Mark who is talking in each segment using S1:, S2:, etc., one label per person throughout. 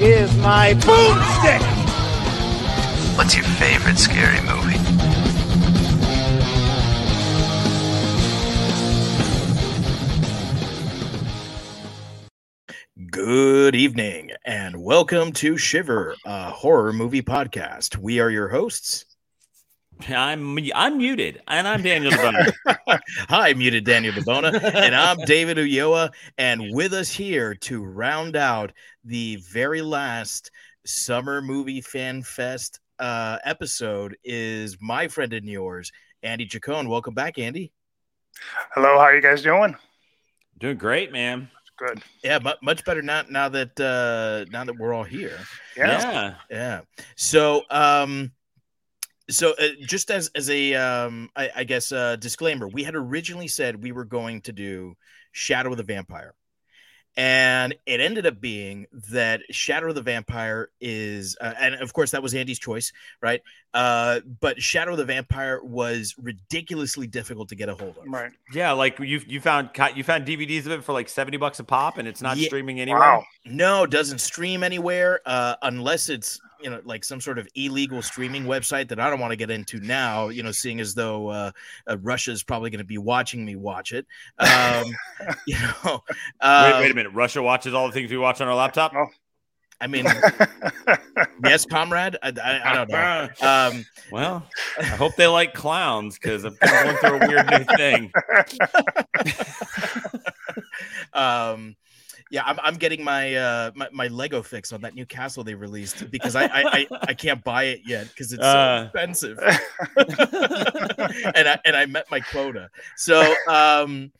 S1: is my boomstick.
S2: What's your favorite scary movie?
S3: Good evening and welcome to Shiver, a horror movie podcast. We are your hosts.
S4: I'm I'm muted, and I'm Daniel DeBona.
S3: Hi, muted Daniel DeBona, and I'm David Uyoa. And with us here to round out the very last Summer Movie Fan Fest uh, episode is my friend and yours, Andy Chacon. Welcome back, Andy.
S5: Hello, how are you guys doing?
S4: Doing great, man.
S5: Good.
S3: Yeah, mu- much better now now that uh, now that we're all here.
S5: Yeah.
S4: Yeah.
S3: Yeah. So, um, so uh, just as as a um, I, I guess uh, disclaimer, we had originally said we were going to do Shadow of the Vampire, and it ended up being that Shadow of the Vampire is, uh, and of course that was Andy's choice, right? Uh, but Shadow of the Vampire was ridiculously difficult to get a hold of.
S5: Right.
S4: Yeah, like you you found you found DVDs of it for like 70 bucks a pop and it's not
S3: Yeah.
S4: streaming anywhere.
S5: Wow.
S3: No, it doesn't stream anywhere uh, unless it's you know like some sort of illegal streaming website that I don't want to get into now. You know, seeing as though uh, uh, Russia's probably going to be watching me watch it. Um, you know,
S4: Wait,
S3: um,
S4: wait a minute. Russia watches all the things we watch on our laptop?
S5: Oh.
S3: I mean, yes, comrade. I, I, I don't know. Um,
S4: Well, I hope they like clowns because I'm going through a weird new thing.
S3: um, yeah, I'm, I'm getting my, uh, my my Lego fix on that new castle they released because I I, I, I can't buy it yet because it's
S4: Uh.
S3: so expensive. and I and I met my quota. So um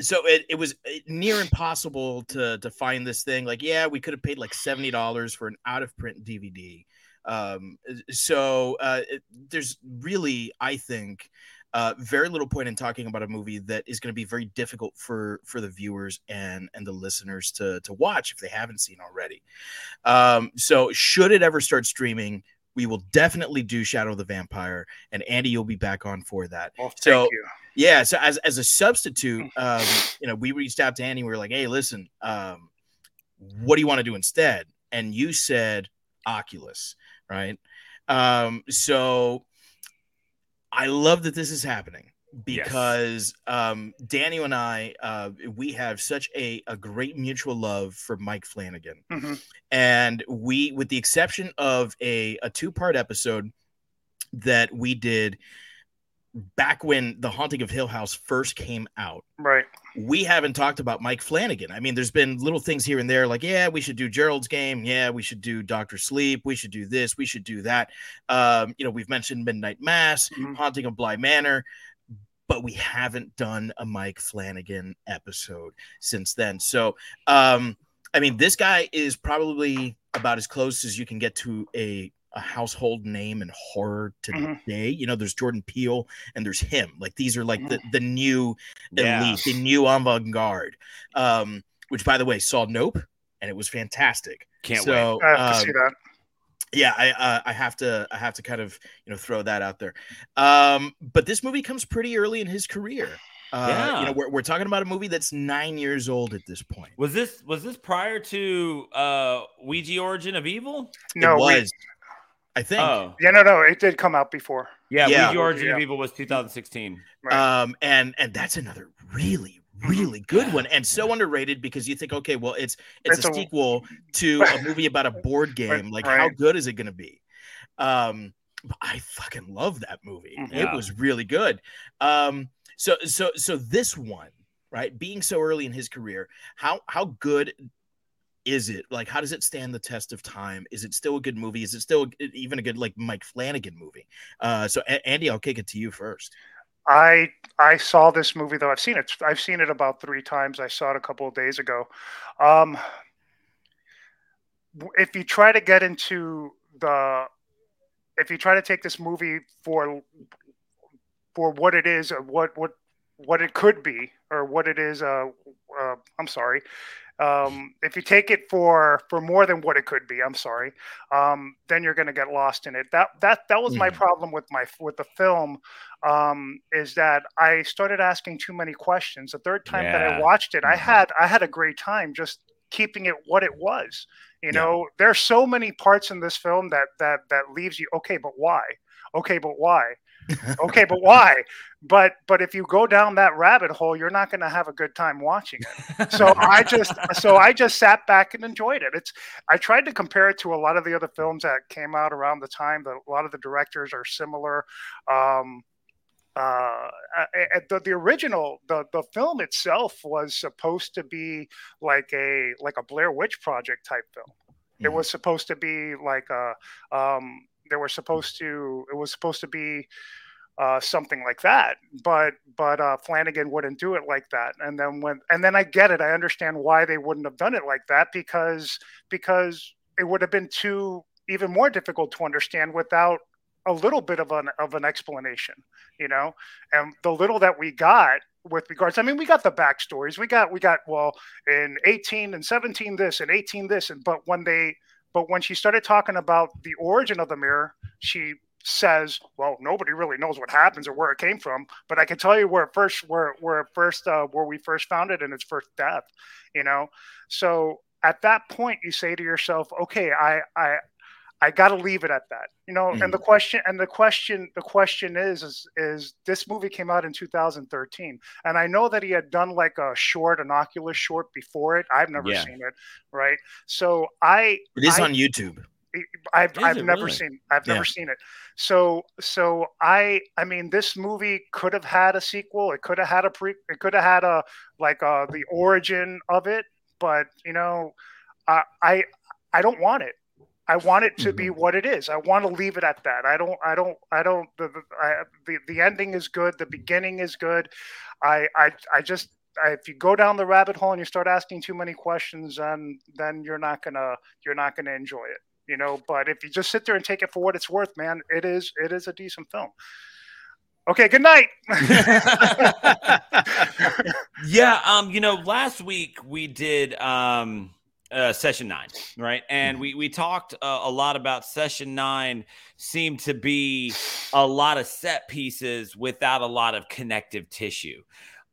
S3: so it, it was uh, near impossible to to find this thing. Like, yeah, we could have paid like seventy dollars for an out of print DVD. Um, so uh, it, there's really, I think, uh, very little point in talking about a movie that is going to be very difficult for for the viewers and and the listeners to to watch if they haven't seen already. Um, so should it ever start streaming, we will definitely do Shadow of the Vampire, and Andy, you'll be back on for that.
S5: Well,
S3: So-. Yeah, so as as a substitute, um, you know, we reached out to Andy. We were like, "Hey, listen, um, what do you want to do instead?" And you said Oculus, right? Um, so I love that this is happening because um, Daniel and I, uh, we have such a, a great mutual love for Mike Flanagan,
S5: Mhm.
S3: and we, with the exception of a a two part episode that we did back when the haunting of hill house first came out
S5: Right.
S3: we haven't talked about mike flanagan. I mean there's been little things here and there like yeah we should do gerald's game. Yeah we should do dr sleep. We should do this. We should do that. Um, you know we've mentioned midnight mass
S5: Mhm.
S3: haunting of bly manor but we haven't done a mike flanagan episode since then so um, i mean this guy is probably about as close as you can get to a a household name in horror
S5: Mhm.
S3: today. You know, there's Jordan Peele and there's him. Like these are like the, the new
S4: Yeah.
S3: elite, the new avant-garde. Um, which by the way, saw Nope and it was fantastic.
S4: Can't
S3: so,
S5: I have to
S3: um,
S5: see that.
S3: Yeah, I uh, I have to I have to kind of you know throw that out there. Um, but this movie comes pretty early in his career. Uh,
S4: Yeah.
S3: you know, we're, we're talking about a movie that's nine years old at this point.
S4: Was this was this prior to uh Ouija Origin of Evil?
S5: No,
S3: it
S5: we-
S3: was, I think.
S4: Oh.
S5: yeah, no, no, it did come out before.
S4: Yeah,
S3: Yeah.
S4: Ouija Origin of Evil was 2016.
S5: Right.
S3: um and and that's another really really good one and so underrated because you think okay well it's it's,
S5: It's
S3: a
S5: a-
S3: sequel to a movie about a board game like how good is it going to be? Um but i fucking love that movie.
S5: Mhm.
S3: it was really good. Um so so so this one right being so early in his career how how good is it? Like how does it stand the test of time? Is it still a good movie? Is it still even a good like mike flanagan movie? Uh so A- andy i'll kick it to you first
S5: I I saw this movie though. I've seen it. I've seen it about three times. I saw it a couple of days ago. Um, if you try to get into the if you try to take this movie for for what it is or what what what it could be or what it is uh, uh i'm sorry um, if you take it for for more than what it could be i'm sorry um, then you're going to get lost in it that that that was my
S3: Mhm.
S5: problem with my with the film um, is that i started asking too many questions the third time that i watched it i
S3: Mhm.
S5: had i had a great time just keeping it what it was you
S3: Yeah.
S5: know there's so many parts in this film that that that leaves you okay but why okay but why okay but why but but if you go down that rabbit hole you're not going to have a good time watching it so i just so i just sat back and enjoyed it it's i tried to compare it to a lot of the other films that came out around the time that a lot of the directors are similar um uh, the the original the the film itself was supposed to be like a like a Blair Witch Project type film. It
S3: Mhm.
S5: was supposed to be like a um, they were supposed to it was supposed to be uh, something like that. But but uh, Flanagan wouldn't do it like that. And then when and then I get it. I understand why they wouldn't have done it like that because because it would have been too even more difficult to understand without a little bit of an of an explanation, you know. And the little that we got with regards, I mean, we got the backstories. We got we got well in 18 and 17 this and 18 this, and but when they but when she started talking about the origin of the mirror, she says, "Well, nobody really knows what happens or where it came from, but I can tell you where it first where where it first uh, where we first found it and its first death." You know, so at that point, you say to yourself, "Okay, I I I got to leave it at that." You know, and the question and the question the question is is is this movie came out in 2013, and I know that he had done like a short, an Oculus short before it. I've never
S4: Yeah.
S5: seen it, right? So I
S3: It is
S5: I-
S3: on YouTube.
S5: I've, I've never
S4: really?
S5: seen I've
S3: Yeah.
S5: never seen it. So so I I mean this movie could have had a sequel. It could have had a pre it could have had a like uh the origin of it, but you know uh, I I don't want it. I want it to be what it is. I want to leave it at that. I don't I don't I don't the the, I, the the ending is good, the beginning is good. I I I just I, if you go down the rabbit hole and you start asking too many questions, then then you're not gonna you're not gonna enjoy it you know but if you just sit there and take it for what it's worth man it is it is a decent film okay good night
S4: yeah um you know last week we did um uh, session nine right? And we we talked uh, a lot about session nine seemed to be a lot of set pieces without a lot of connective tissue.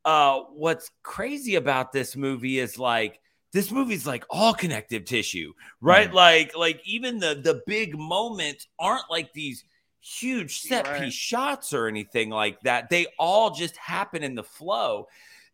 S4: Uh what's crazy about this movie is like this movie's like all connective tissue right? Like like even the the big moments aren't like these huge set
S5: Right.
S4: piece shots or anything like that. They all just happen in the flow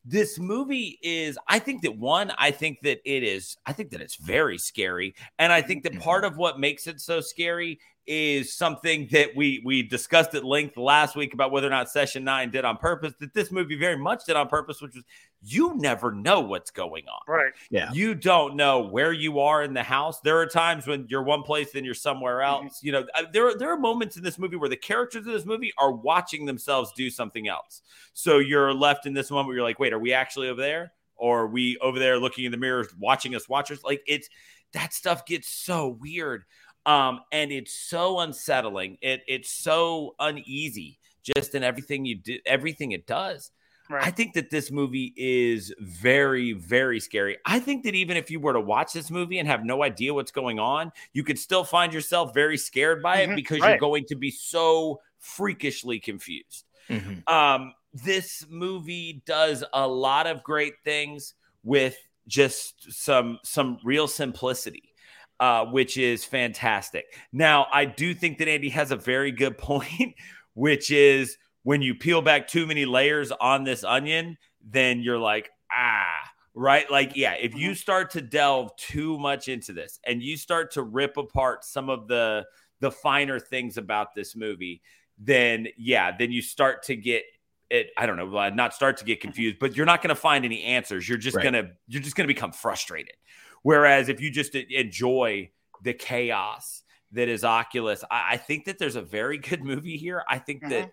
S4: this movie is i think that one i think that it is i think that it's very scary and i think that mm-hmm. part of what makes it so scary is something that we we discussed at length last week about whether or not session 9 did on purpose that this movie very much did on purpose which was you never know what's going on
S5: right
S3: Yeah.
S4: you don't know where you are in the house. There are times when you're one place and you're somewhere else. You know, uh, there are, there are moments in this movie where the characters of this movie are watching themselves do something else. So you're left in this moment where you're like, wait, are we actually over there? Or are we over there looking in the mirror, watching us watchers? Like it's that stuff gets so weird. Um, and it's so unsettling. It it's so uneasy just in everything you do, everything it does.
S5: right
S4: I think that this movie is very, very scary. I think that even if you were to watch this movie and have no idea what's going on, you could still find yourself very scared by it
S5: Mhm,
S4: because you're going to be so freakishly confused.
S3: Mhm.
S4: Um, this movie does a lot of great things with just some some real simplicity, uh, which is fantastic. Now, I do think that Andy has a very good point, which is when you peel back too many layers on this onion, then you're like, ah, right? Like, yeah, if you start to delve too much into this and you start to rip apart some of the the finer things about this movie, then yeah, then you start to get it. I don't know, not start to get confused, but you're not going to find any answers. You're just
S3: Right.
S4: gonna you're just gonna become frustrated. Whereas if you just enjoy the chaos that is Oculus, I, I think that there's a very good movie here. I think that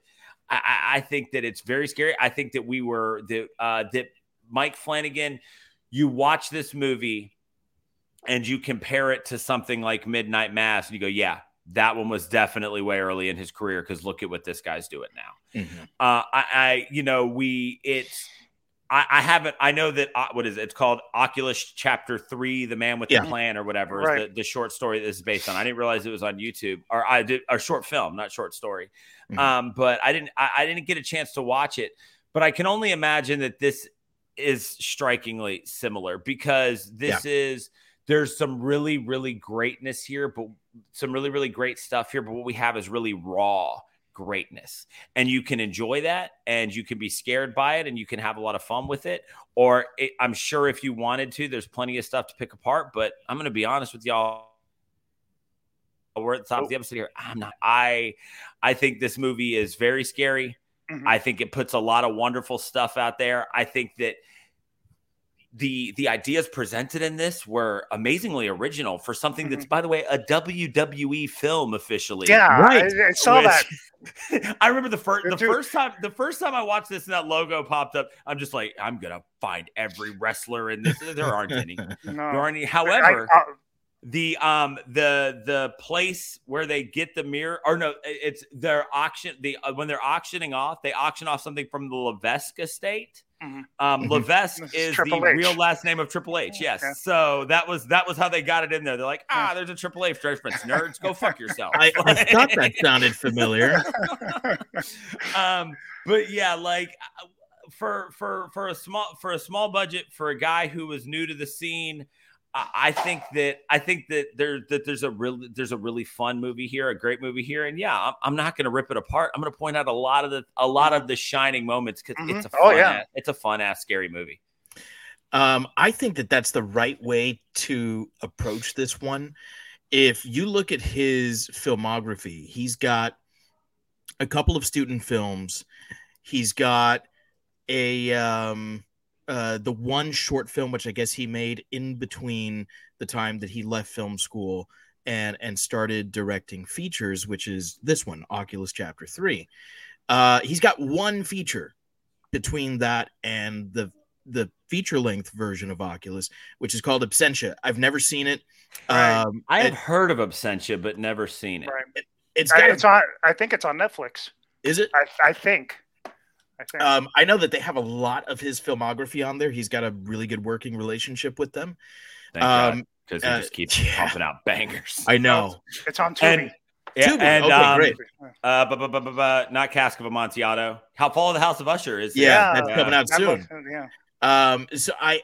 S4: I, I- I think that it's very scary. I think that we were that uh, that Mike Flanagan. You watch this movie, and you compare it to something like Midnight Mass, and you go, yeah, that one was definitely way early in his career because look at what this guy's doing now.
S3: Mhm.
S4: Uh, I, I, you know, we it's. I, I haven't. I know that. Uh, what is it? It's called Oculus Chapter Three: The Man with
S3: Yeah.
S4: the Plan, or whatever. Is
S5: Right.
S4: the, the short story this is based on. I didn't realize it was on YouTube, or I did a short film, not short story.
S3: Mhm.
S4: Um, but I didn't. I, I didn't get a chance to watch it. But I can only imagine that this is strikingly similar because this is there's some really really greatness here, but some really really great stuff here. But what we have is really raw greatness. And you can enjoy that and you can be scared by it and you can have a lot of fun with it. Or it, i'm sure if you wanted to there's plenty of stuff to pick apart but i'm going to be honest with y'all. We're at the top of the episode here. I'm not i i think this movie is very scary.
S5: Mhm.
S4: i think it puts a lot of wonderful stuff out there. I think that the the ideas presented in this were amazingly original for something that's by the way a WWE film officially
S5: Yeah,
S3: Right.
S5: I, I saw that.
S4: that. I remember the first the
S5: Dude.
S4: first time the first time I watched this and that logo popped up. I'm just like, I'm gonna find every wrestler in this. There aren't any. There aren't any.
S5: I-
S4: However,
S5: I-
S4: the um the the place where they get the mirror or no, it's their auction. The uh, when they're auctioning off, they auction off something from the Levesque estate.
S5: Mhm.
S4: Um,
S3: Mhm.
S4: Levesque
S5: This is
S4: is the
S5: H.
S4: real last name of Triple H. Yes,
S5: Yeah.
S4: so that was that was how they got it in there. They're like, ah, there's a Triple H reference. Nerds, go fuck yourself.
S3: I, I thought that sounded familiar.
S4: um, but yeah, like uh, for for for a small for a small budget for a guy who was new to the scene, I I think that I think that there that there's a really there's a really fun movie here, a great movie here, and yeah, I'm, I'm not going to rip it apart. I'm going to point out a lot of the a lot of the shining moments because it's a.
S5: Oh,
S4: fun
S5: yeah.
S4: ass, it's a fun ass scary movie.
S3: Um, I think that that's the right way to approach this one. If you look at his filmography, he's got a couple of student films. He's got a um, uh, the one short film which I guess he made in between the time that he left film school and and started directing features, which is this one, Oculus Chapter Three. Uh, he's got one feature between that and the the feature length version of Oculus, which is called Absentia. I've never seen it.
S5: Right.
S3: Um,
S4: I have
S3: it-
S4: heard of Absentia, but never seen it.
S5: right.
S3: it's
S5: I-
S3: got.
S5: it's on. I think it's on Netflix.
S3: is it?
S5: I, I think. I.
S3: Um, I know that they have a lot of his filmography on there. He's got a really good working relationship with them.
S4: Thank God,
S3: Um,
S4: because he
S3: uh,
S4: just keeps
S3: yeah.
S4: pumping out bangers.
S3: I know.
S5: it's on Tubi.
S4: and yeah,
S3: Tubi,
S4: and
S3: okay,
S4: um,
S3: great.
S4: Uh, bu- bu- bu- bu- bu- not Cask of Amontillado. How Fall of the House of Usher is.
S3: Yeah,
S5: Yeah.
S3: that's coming out
S5: That
S3: soon.
S5: looks- yeah.
S3: Um, so I,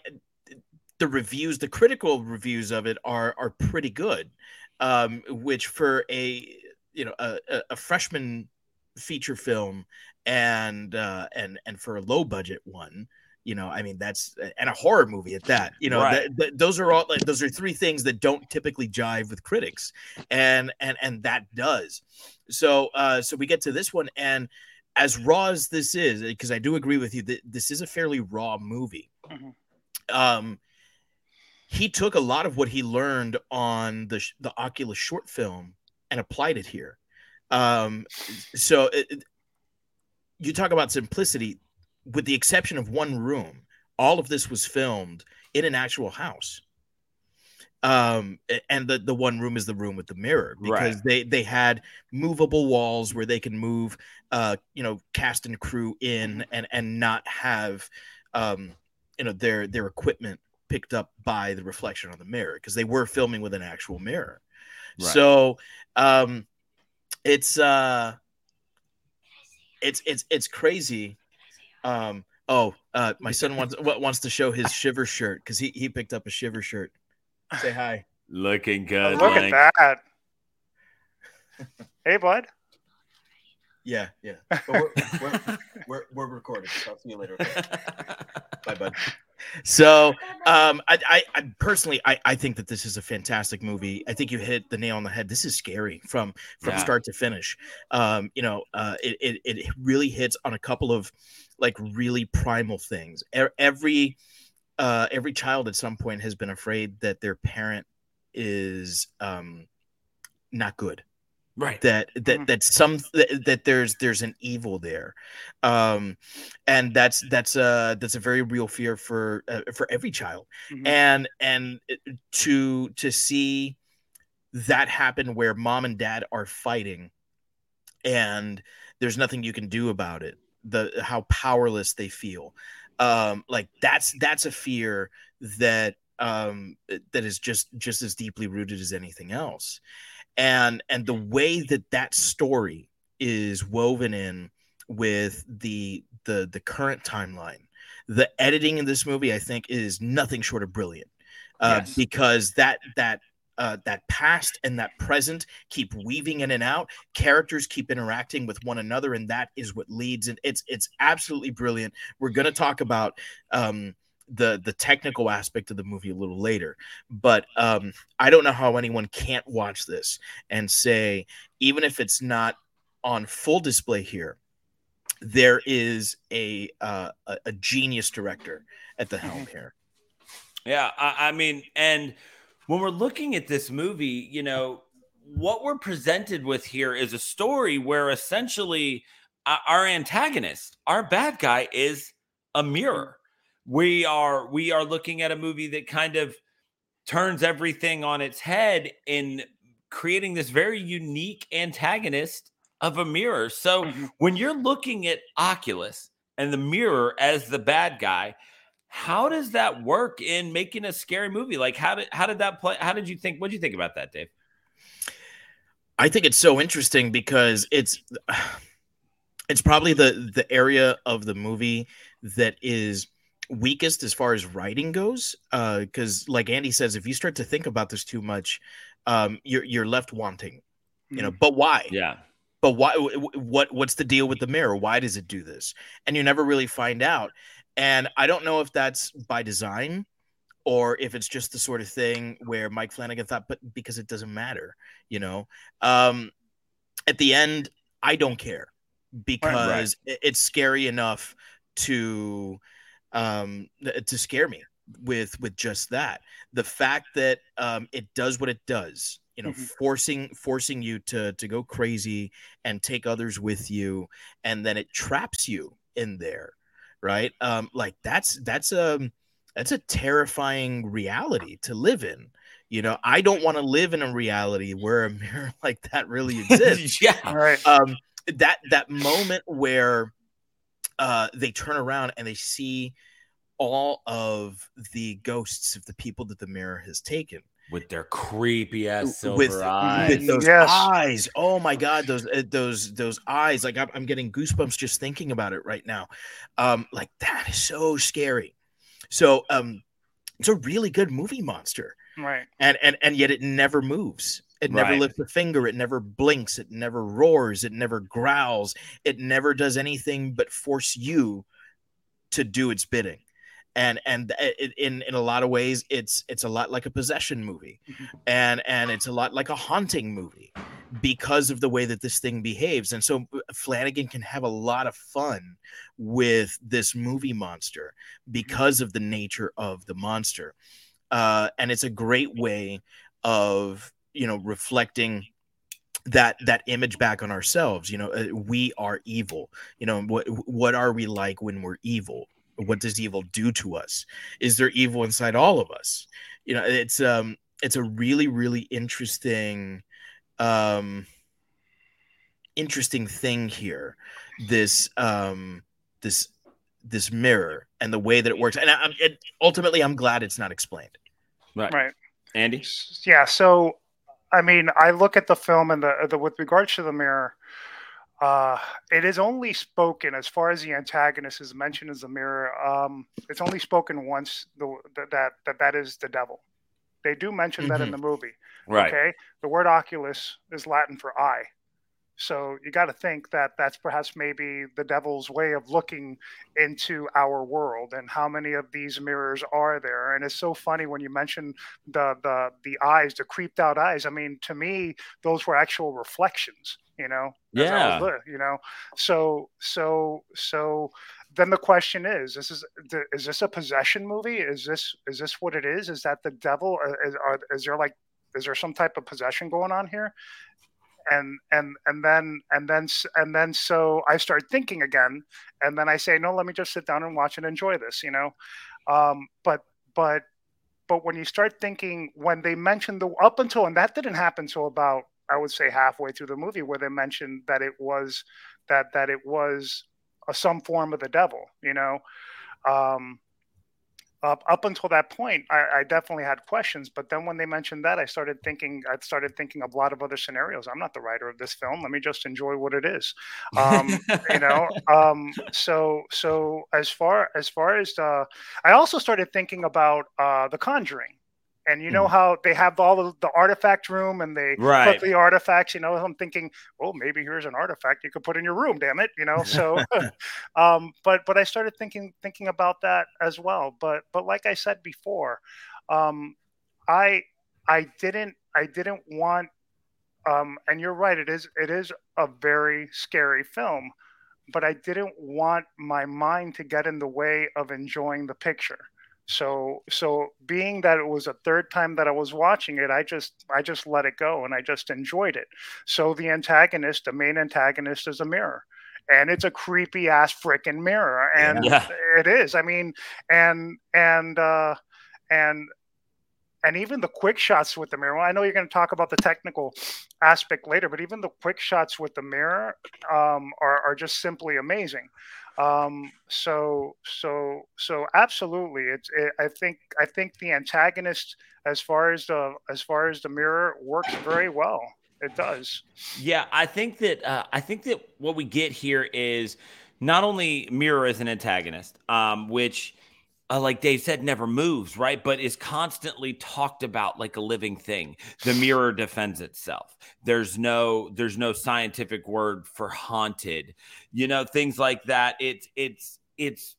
S3: the reviews, the critical reviews of it are are pretty good. Um, which for a you know a, a, a freshman feature film and uh and and for a low budget one you know i mean that's and a horror movie at that you know
S4: Right.
S3: th- th- those are all like those are three things that don't typically jive with critics and and and that does so uh so we get to this one and as raw as this is because i do agree with you that this is a fairly raw movie
S5: Mhm.
S3: um he took a lot of what he learned on the the oculus short film and applied it here um so it- you talk about simplicity with the exception of one room all of this was filmed in an actual house um and the the one room is the room with the mirror because
S4: Right.
S3: they they had movable walls where they can move uh you know cast and crew in and and not have um you know their their equipment picked up by the reflection on the mirror because they were filming with an actual mirror
S4: Right.
S3: so um it's uh it's it's it's crazy um oh uh my son wants wa- wants to show his shiver shirt because he he picked up a shiver shirt say hi
S4: Looking
S5: Oh,
S4: good.
S5: look
S4: Link.
S5: at that. hey, bud.
S3: yeah yeah But we're, we're, we're, we're recording so i'll see you later okay? bye bud. So um I, I i personally i i think that this is a fantastic movie. I think you hit the nail on the head. This is scary from from
S4: Yeah.
S3: start to finish. Um you know uh it, it it really hits on a couple of like really primal things. Every uh every child at some point has been afraid that their parent is um not good right that that
S5: Mhm.
S3: that some that, that there's there's an evil there um and that's that's a that's a very real fear for uh, for every child
S5: Mhm.
S3: and and to to see that happen where mom and dad are fighting and there's nothing you can do about it the how powerless they feel um like that's that's a fear that um that is just just as deeply rooted as anything else and and the way that that story is woven in with the the the current timeline the editing in this movie i think is nothing short of brilliant. Uh,
S4: Yes.
S3: because that that uh, that past and that present keep weaving in and out. Characters keep interacting with one another and that is what leads and it's it's absolutely brilliant. We're going to talk about um the the technical aspect of the movie a little later but um i don't know how anyone can't watch this and say even if it's not on full display here there is a uh, a, a genius director at the helm here
S4: Yeah, I, I mean, and when we're looking at this movie, you know, what we're presented with here is a story where essentially uh, our antagonist, our bad guy, is a mirror. We are we are looking at a movie that kind of turns everything on its head in creating this very unique antagonist of a mirror. So
S5: Mhm.
S4: when you're looking at Oculus and the mirror as the bad guy, how does that work in making a scary movie? Like how did how did that play? How did you think? What did you think about that, Dave?
S3: I think it's so interesting because it's it's probably the the area of the movie that is weakest as far as writing goes. Because, like Andy says, if you start to think about this too much, um, you're you're left wanting. You know, but why?
S4: Yeah.
S3: But why? wh- wh- What what's the deal with the mirror? Why does it do this? And you never really find out. And I don't know if that's by design or if it's just the sort of thing where Mike Flanagan thought, but because it doesn't matter, you know. Um, at the end, I don't care because it- it's scary enough to um to scare me with with just that the fact that um it does what it does you know
S5: Mhm.
S3: forcing forcing you to to go crazy and take others with you and then it traps you in there right um like that's that's a that's a terrifying reality to live in you know i don't want to live in a reality where a mirror like that really exists
S4: yeah.
S5: All right.
S3: um that that moment where uh they turn around and they see all of the ghosts of the people that the mirror has taken.
S4: With their creepy ass silver
S3: with,
S4: eyes.
S3: with those
S5: Yes.
S3: eyes. Oh my god those uh, those those eyes. Like I'm, I'm getting goosebumps just thinking about it right now. Um like that is so scary. So um it's a really good movie monster.
S5: Right.
S3: and and and yet it never moves it never
S4: Right.
S3: lifts a finger it never blinks it never roars it never growls it never does anything but force you to do its bidding and and it, in in a lot of ways it's it's a lot like a possession movie
S5: Mhm.
S3: and and it's a lot like a haunting movie because of the way that this thing behaves and so uh, flanagan can have a lot of fun with this movie monster because of the nature of the monster uh, and it's a great way of you know reflecting that that image back on ourselves you know uh, we are evil you know what what are we like when we're evil what does evil do to us is there evil inside all of us you know it's um it's a really really interesting um interesting thing here this um this this mirror and the way that it works and I, I'm, it, ultimately i'm glad it's not explained
S4: right.
S5: Right.
S4: Andy?
S5: Yeah. So, I mean, I look at the film and the, the with regards to the mirror, uh, it is only spoken as far as the antagonist is mentioned as the mirror. Um, it's only spoken once. The, that that that that is the devil. They do mention that in
S3: Mhm.
S5: the movie.
S4: Right.
S5: Okay. The word oculus is Latin for eye. So you got to think that that's perhaps maybe the devil's way of looking into our world and how many of these mirrors are there. And it's so funny when you mention the the the eyes, the creeped out eyes. I mean, to me, those were actual reflections. You know.
S4: Yeah.
S5: was You know. So so so then the question is: This is is this a possession movie? Is this is this what it is? Is that the devil? Is, are, is there like is there some type of possession going on here? And and and then and then and then so I start thinking again, and then I say, no, let me just sit down and watch and enjoy this, you know. Um, but but but when you start thinking, when they mentioned the up until and that didn't happen until about I would say halfway through the movie, where they mentioned that it was that that it was a, some form of the devil, you know. Um, up up until that point, I, I, definitely had questions. But then when they mentioned that, I started thinking. I started thinking of a lot of other scenarios. I'm not the writer of this film. Let me just enjoy what it is. Um, you know. Um, so so as far as far as uh, I also started thinking about uh, the Conjuring and you know mm. how they have all the, the artifact room and they
S4: right.
S5: put the artifacts you know i'm thinking well maybe here's an artifact you could put in your room damn it you know so um but but i started thinking thinking about that as well but but like i said before um i i didn't i didn't want um and you're right it is it is a very scary film but i didn't want my mind to get in the way of enjoying the picture so so being that it was a third time that I was watching it, I just I just let it go and I just enjoyed it. So the antagonist, the main antagonist is a mirror. And it's a creepy ass freaking mirror. And yeah. it is. I mean, and and uh and and even the quick shots with the mirror. Well, I know you're going to talk about the technical aspect later, but even the quick shots with the mirror um, are, are just simply amazing. Um, so so so absolutely, it's it, I think I think the antagonist as far as the as far as the mirror works very well. It does.
S4: Yeah, I think that uh, I think that what we get here is not only mirror as an antagonist, um, which uh, like Dave said, never moves, right? But is constantly talked about like a living thing. The mirror defends itself. There's no there's no scientific word for haunted. You know, things like that. It's it's it's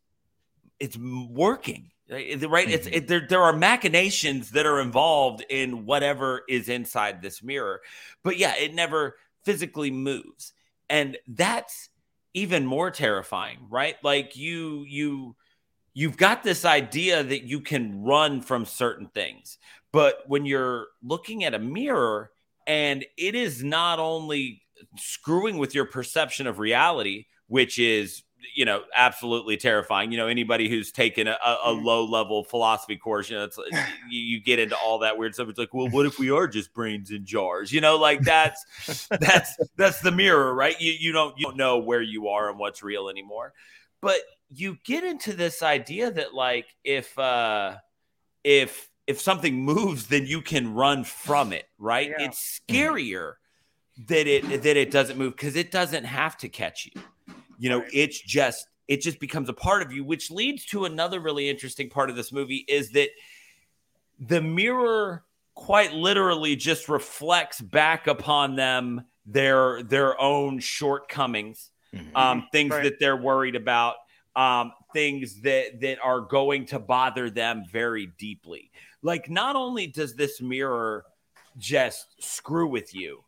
S4: it's working. Right? Mm-hmm. It's it, there. There are machinations that are involved in whatever is inside this mirror, but yeah, it never physically moves, and that's even more terrifying, right? Like you you you've got this idea that you can run from certain things. But when you're looking at a mirror and it is not only screwing with your perception of reality, which is you know absolutely terrifying you know anybody who's taken a, a mm-hmm. low level philosophy course you know it's you, you, get into all that weird stuff it's like well what if we are just brains in jars you know like that's that's that's the mirror right you you don't you don't know where you are and what's real anymore but you get into this idea that like if uh if if something moves then you can run from it right yeah. it's scarier that it that it doesn't move because it doesn't have to catch you you know right. it's just it just becomes a part of you which leads to another really interesting part of this movie is that the mirror quite literally just reflects back upon them their their own shortcomings mm-hmm. um, things right. that they're worried about um, things that that are going to bother them very deeply. Like, not only does this mirror just screw with you,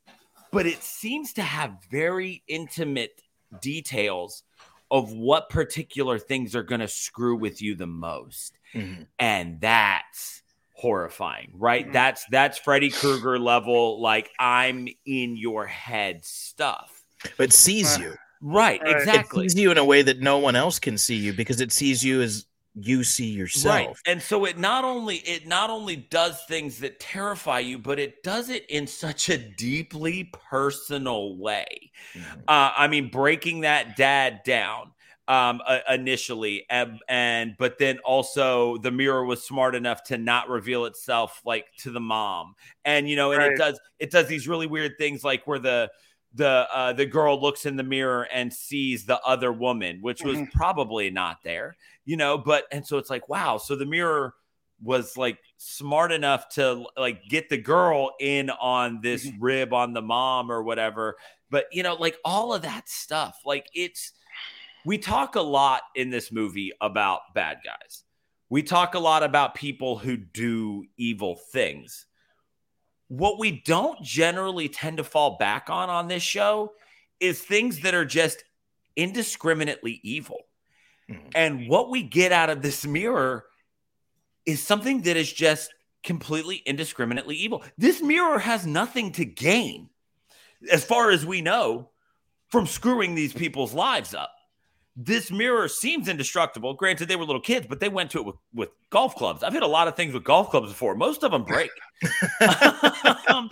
S4: but it seems to have very intimate details of what particular things are going to screw with you the most. Mm-hmm. And that's horrifying, right? Mm-hmm. That's that's Freddy Krueger level like I'm in your head stuff.
S3: But sees you.
S4: Right, exactly.
S3: It sees you in a way that no one else can see you because it sees you as you see yourself. Right.
S4: And so it not only it not only does things that terrify you, but it does it in such a deeply personal way. Mm-hmm. Uh, I mean, breaking that dad down um, uh, initially, and, and but then also the mirror was smart enough to not reveal itself like to the mom, and you know, and right. it does it does these really weird things like where the the uh, the girl looks in the mirror and sees the other woman, which was mm-hmm. probably not there, you know. But and so it's like, wow. So the mirror was like smart enough to like get the girl in on this mm-hmm. rib on the mom or whatever. But you know, like all of that stuff, like it's we talk a lot in this movie about bad guys. We talk a lot about people who do evil things what we don't generally tend to fall back on on this show is things that are just indiscriminately evil. Mm-hmm. And what we get out of this mirror is something that is just completely indiscriminately evil. This mirror has nothing to gain. as far as we know, from screwing these people's lives up. This mirror seems indestructible. Granted, they were little kids, but they went to it with, with golf clubs. I've hit a lot of things with golf clubs before. Most of them break. um,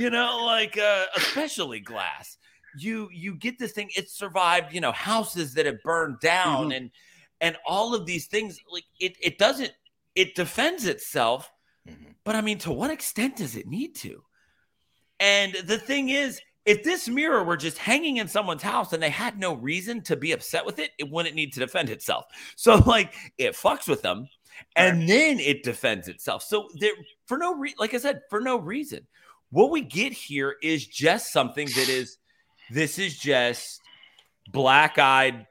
S4: you know, like uh, especially glass. You you get this thing. It survived. You know, houses that have burned down
S3: Mm-hmm.
S4: and and all of these things. Like it it doesn't. It defends itself,
S3: Mhm.
S4: but I mean, to what extent does it need to? And the thing is, if this mirror were just hanging in someone's house and they had no reason to be upset with it, it wouldn't need to defend itself. So, like, it fucks with them and then it defends itself. So, there, for no reason, like I said, for no reason, what we get here is just something that is, this is just black eyed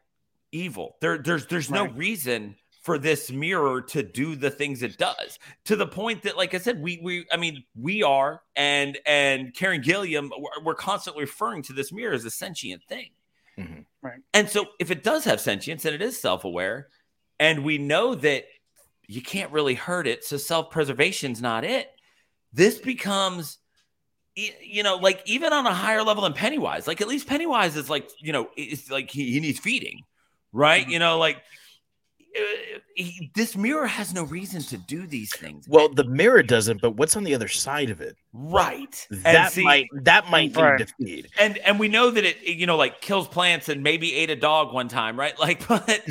S4: evil. There, there's, there's no reason for this mirror to do the things it does to the point that like i said we we i mean we are and and karen gillan we're, we're constantly referring to this mirror as a sentient thing
S3: Mhm.
S5: Right.
S4: and so if it does have sentience and it is self-aware and we know that you can't really hurt it so self-preservation's not it this becomes you know like even on a higher level than pennywise like at least pennywise is like you know it's like he, he needs feeding right
S3: Mm-hmm.
S4: you know like Uh, he, this mirror has no reason to do these things
S3: Well, the mirror doesn't, but what's on the other side of it?
S4: right.
S3: That
S4: see-
S3: might that might be
S5: Right.
S3: defeated.
S4: and and we know that it it, you know like kills plants and maybe ate a dog one time right? Like but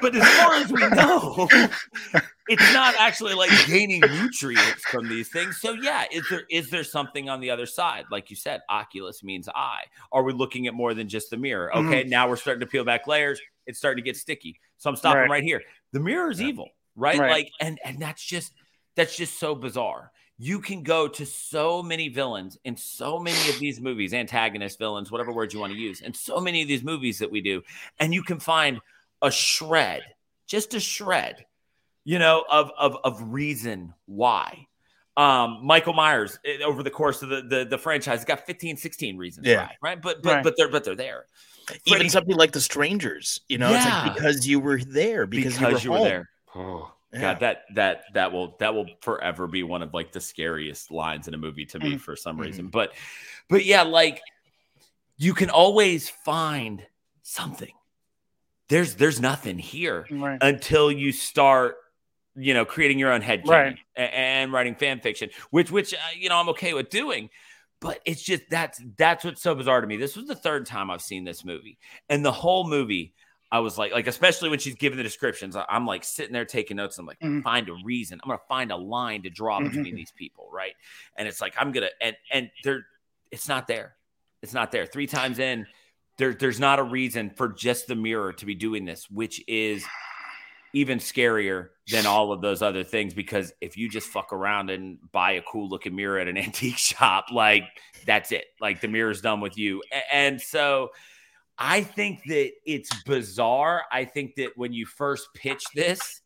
S4: but as far as we know it's not actually like gaining nutrients from these things. So yeah is there is there something on the other side? Like you said oculus means eye. Are we looking at more than just the mirror? Hmm. Okay now we're starting to peel back layers it's starting to get sticky so i'm stopping
S5: Right.
S4: right, here the mirror is evil right?
S5: Right.
S4: like and and that's just that's just so bizarre you can go to so many villains in so many of these movies, antagonists, villains, whatever word you want to use, and so many of these movies that we do, and you can find a shred, just a shred, you know, of of of reason why. Um, Michael Myers eh, over the course of the the, the franchise got 15, 16 reasons
S3: Yeah.
S4: why, right? But but
S5: Right.
S4: but they're but they're there.
S3: Even something like the strangers, you know, it's like because you were there, because,
S4: because
S3: you were, home.
S4: there. Oh,
S3: Yeah.
S4: God, that that that will that will forever be one of like the scariest lines in a movie to me
S5: Mhm.
S4: for some reason. But but yeah, like you can always find something. There's there's nothing here
S5: Right.
S4: until you start you know creating your own head
S5: Right.
S4: and writing fan fiction which which uh, you know i'm okay with doing but it's just that's that's what's so bizarre to me this was the third time i've seen this movie and the whole movie i was like like especially when she's giving the descriptions I- i'm like sitting there taking notes i'm like
S5: Mhm.
S4: find a reason i'm gonna find a line to draw
S5: Mhm.
S4: between these people right and it's like i'm gonna and and there it's not there it's not there three times in there, there's not a reason for just the mirror to be doing this, which is even scarier than all of those other things. Because if you just fuck around and buy a cool looking mirror at an antique shop, like that's it. Like the mirror's done with you. And so I think that it's bizarre. I think that when you first pitch this,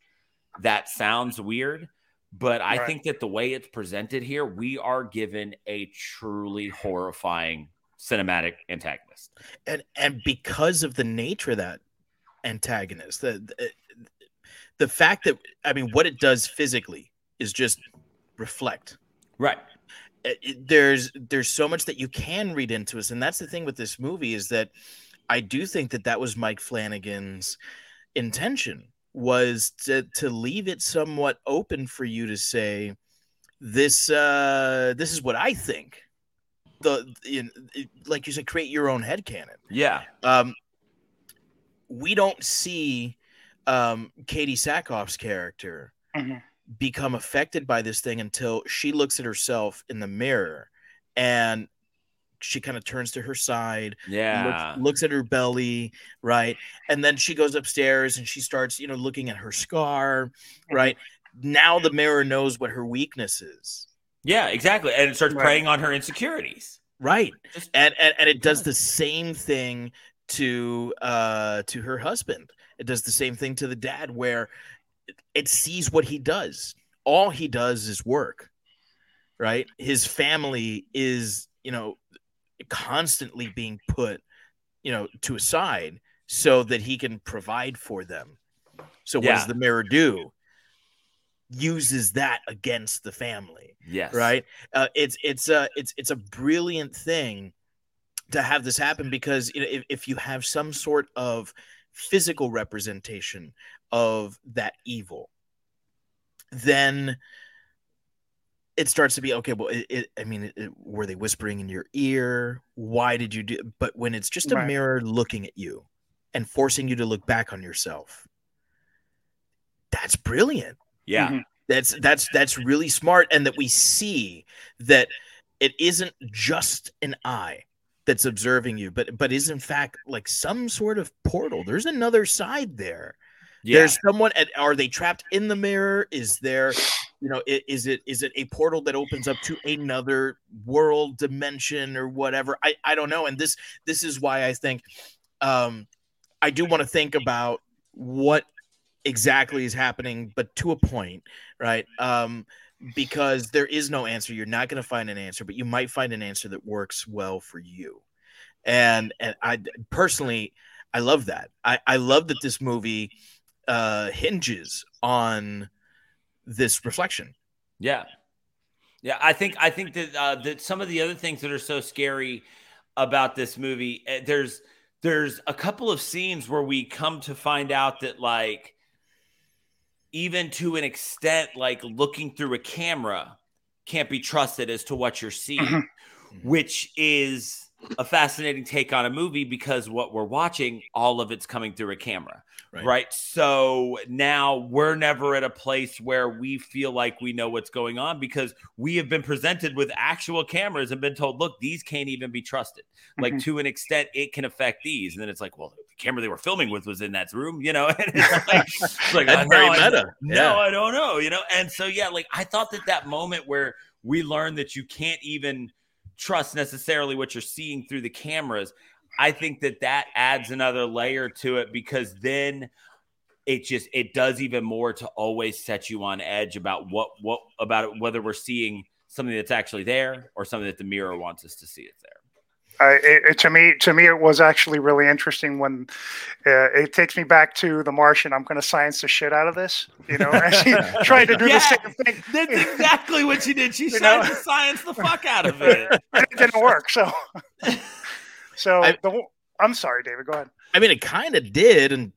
S4: that sounds weird. But I
S5: Right.
S4: think that the way it's presented here, we are given a truly horrifying cinematic antagonist.
S3: and and because of the nature of that antagonist the, the fact that i mean what it does physically is just reflect
S4: Right.
S3: It- it- there's there's so much that you can read into us and that's the thing with this movie is that i do think that that was mike flanagan's intention was to to leave it somewhat open for you to say this uh this is what i think the in, like you said create your own head canon.
S4: Yeah.
S3: um, we don't see um, Katee Sackhoff's character
S5: Mhm.
S3: become affected by this thing until she looks at herself in the mirror and she kind of turns to her side,
S4: Yeah.
S3: looks, looks at her belly, right? And then she goes upstairs and she starts, you know, looking at her scar, right? Now the mirror knows what her weakness is.
S4: Yeah, exactly. And it starts
S5: Right.
S4: preying on her insecurities.
S3: Right.
S4: Just-
S3: and and, and it does the same thing to uh to her husband it does the same thing to the dad where it- sees what he does. All he does is work right? His family is you know constantly being put you know to a side so that he can provide for them. So what
S4: Yeah.
S3: does the mirror do? Uses that against the family
S4: Yes.
S3: right? Uh, it's it's a it's it's a brilliant thing to have this happen because you know if, if you have some sort of physical representation of that evil then it starts to be okay well it, it i mean it, it- were they whispering in your ear why did you do but when it's just a
S5: Right.
S3: mirror looking at you and forcing you to look back on yourself that's brilliant
S4: Yeah.
S5: Mhm.
S3: that's that's that's really smart and that we see that it isn't just an eye that's observing you but but is in fact like some sort of portal. There's another side there.
S4: Yeah.
S3: there's someone and are they trapped in the mirror? Is there you know is it is it a portal that opens up to another world dimension or whatever? I i don't know. And this this is why i think um i do want to think about what exactly is happening but to a point right? Um because there is no answer. You're not going to find an answer but you might find an answer that works well for you. And and i personally i love that. I i love that this movie uh hinges on this reflection.
S4: Yeah, yeah. I think I think that uh, that some of the other things that are so scary about this movie, eh, there's there's a couple of scenes where we come to find out that like even to an extent, like looking through a camera can't be trusted as to what you're seeing, which is a fascinating take on a movie because what we're watching, all of it's coming through a camera.
S3: Right.
S4: Right. So now we're never at a place where we feel like we know what's going on because we have been presented with actual cameras and been told, look, these can't even be trusted. Like
S5: Mhm.
S4: to an extent, it can affect these. And then it's like, well, the camera they were filming with was in that room, you know? And it's like, it's like,
S3: very
S4: no, I-
S3: meta.
S4: no, I don't know, you know? And so, yeah, like I thought that that moment where we learned that you can't even trust necessarily what you're seeing through the cameras, I think that that adds another layer to it because then it just it does even more to always set you on edge about what what about it, whether we're seeing something that's actually there or something that the mirror wants us to see it there.
S5: I, it, it- to me, to me, it was actually really interesting when uh, it takes me back to The Martian. I'm going to science the shit out of this, you know. And she tried to do
S4: Yeah,
S5: the same thing.
S4: That's exactly what she did. She tried to science the fuck out of it.
S5: and it didn't work. So, so
S3: I-
S5: the, I'm sorry, David. Go ahead.
S3: i mean it kind of did and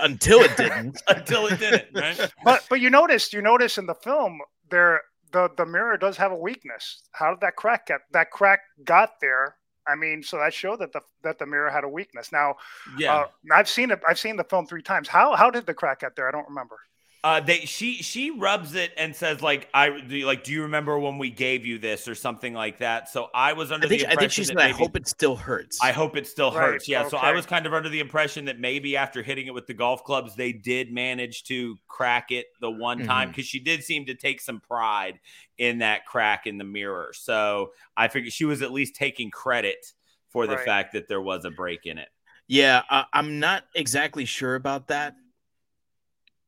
S3: until it didn't
S4: Until it didn't, right?
S5: But but you noticed you notice in the film there the the mirror does have a weakness. How did that crack get that crack got there? I mean, so that showed that the that the mirror had a weakness. Now,
S4: Yeah.
S5: uh, I've seen it. I've seen the film three times. How how did the crack get there? I don't remember.
S4: Uh, they she she rubs it and says like I do like do you remember when we gave you this or something like that? So I was under
S3: i think
S4: the
S3: i
S4: impression
S3: think she
S4: that
S3: said i hope it still hurts
S4: I hope it still
S5: Right,
S4: hurts. Yeah. So I was kind of under the impression that maybe after hitting it with the golf clubs, they did manage to crack it the one
S3: Mm-hmm.
S4: time because she did seem to take some pride in that crack in the mirror. So I figured she was at least taking credit for the
S5: Right.
S4: fact that there was a break in it.
S3: yeah uh, i'm not exactly sure about that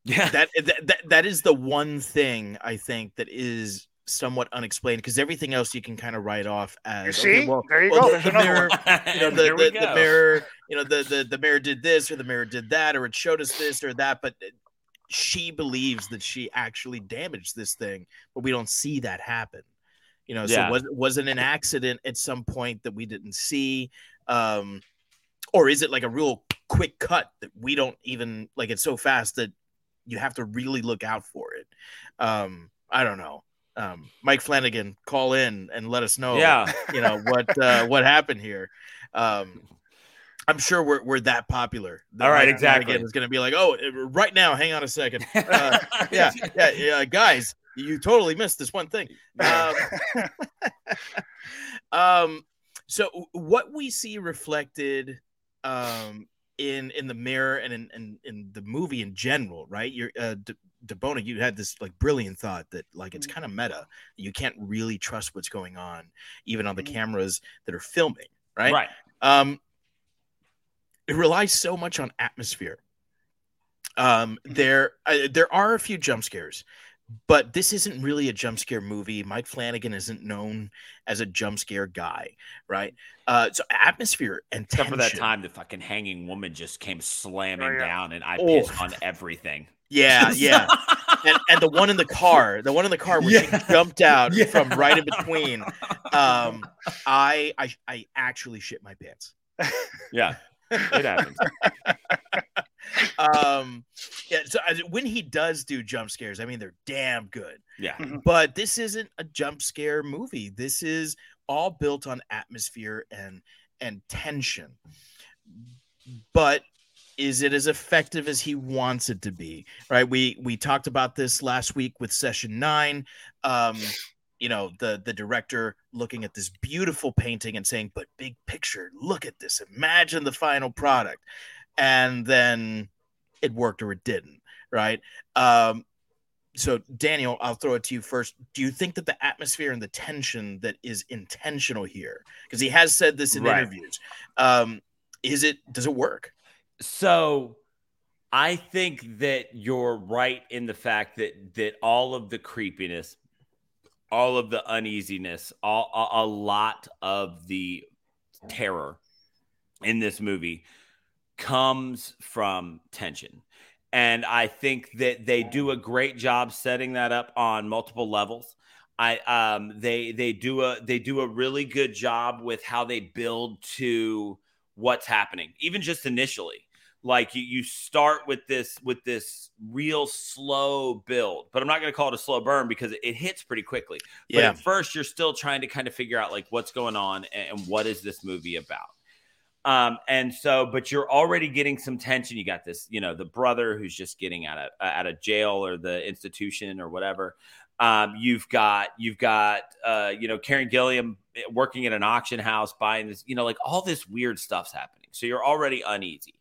S4: Yeah.
S3: that, that that that is the one thing I think that is somewhat unexplained because everything else you can kind of write off as
S5: You see,
S3: okay, well,
S5: there you
S3: well,
S5: go.
S3: the-
S5: There's
S3: the mirror- you know the,
S4: there
S3: the, the mirror you know the, the the mirror did this or the mirror did that or it showed us this or that but she believes that she actually damaged this thing but we don't see that happen you know so
S4: Yeah.
S3: was was it an accident at some point that we didn't see um or is it like a real quick cut that we don't even like it's so fast that you have to really look out for it. Um i don't know. Um mike flanagan call in and let us know
S4: Yeah.
S3: you know what uh what happened here. Um i'm sure we're, we're that popular. That
S4: All right,
S3: Mike
S4: exactly.
S3: Is going to be like oh right now hang on a second. Uh, yeah yeah yeah guys you totally missed this one thing. Um, um so what we see reflected um in in the mirror and in in, in the movie in general right you're uh De- DeBona, you had this like brilliant thought that like it's kind of meta. You can't really trust what's going on, even on the cameras that are filming, right?
S4: Right.
S3: Um, it relies so much on atmosphere. Um, there, uh, there are a few jump scares, but this isn't really a jump scare movie. Mike Flanagan isn't known as a jump scare guy, right? Uh, so atmosphere and
S4: Except for that time, the fucking hanging woman just came slamming
S5: Oh, yeah.
S4: down, and I
S3: Oh.
S4: pissed on everything.
S3: Yeah, yeah. and, and the one in the car, the one in the car where
S4: Yeah.
S3: she jumped out
S4: Yeah.
S3: from right in between. Um, I, I I actually shit my pants.
S4: yeah, it happens.
S3: Um, yeah. So I- when he does do jump scares, I mean they're damn good.
S4: Yeah,
S3: But this isn't a jump scare movie. This is all built on atmosphere and and tension. But is it as effective as he wants it to be? Right? We we talked about this last week with session 9. Um you know, the the director looking at this beautiful painting and saying, "But big picture, look at this. Imagine the final product." And then it worked or it didn't, right? Um so Daniel, I'll throw it to you first. Do you think that the atmosphere and the tension that is intentional here, because he has said this in
S4: Right.
S3: interviews, um, is it does it work?
S4: So I think that you're right in the fact that that all of the creepiness, all of the uneasiness, all, a, a lot of the terror in this movie comes from tension. And I think that they do a great job setting that up on multiple levels. I um they they do a they do a really good job with how they build to what's happening, even just initially. Like you, you start with this with this real slow build, but I'm not going to call it a slow burn because it, it hits pretty quickly. But
S3: Yeah.
S4: at first, you're still trying to kind of figure out like what's going on and, and what is this movie about. Um, and so, but you're already getting some tension. You got this, you know, the brother who's just getting out of out of jail or the institution or whatever. Um, you've got you've got uh, you know Karen Gillan working at an auction house buying this, you know, like all this weird stuff's happening. So you're already uneasy.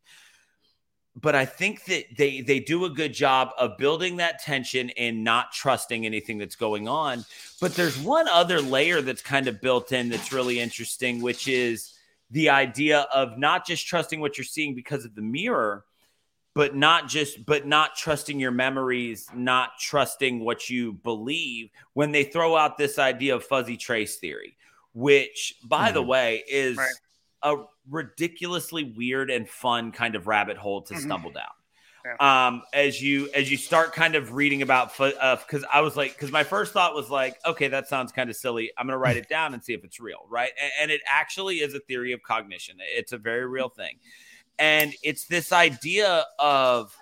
S4: But I think that they they do a good job of building that tension and not trusting anything that's going on. But there's one other layer that's kind of built in that's really interesting, which is the idea of not just trusting what you're seeing because of the mirror, but not just but not trusting your memories, not trusting what you believe when they throw out this idea of fuzzy trace theory, which by the way is
S5: Right.
S4: a ridiculously weird and fun kind of rabbit hole to
S5: Mhm.
S4: stumble down.
S5: Yeah.
S4: Um, as you as you start kind of reading about because I was like because my first thought was like okay that sounds kind of silly. I'm gonna write it down and see if it's real right? And, and it actually is a theory of cognition. It's a very real thing. And it's this idea of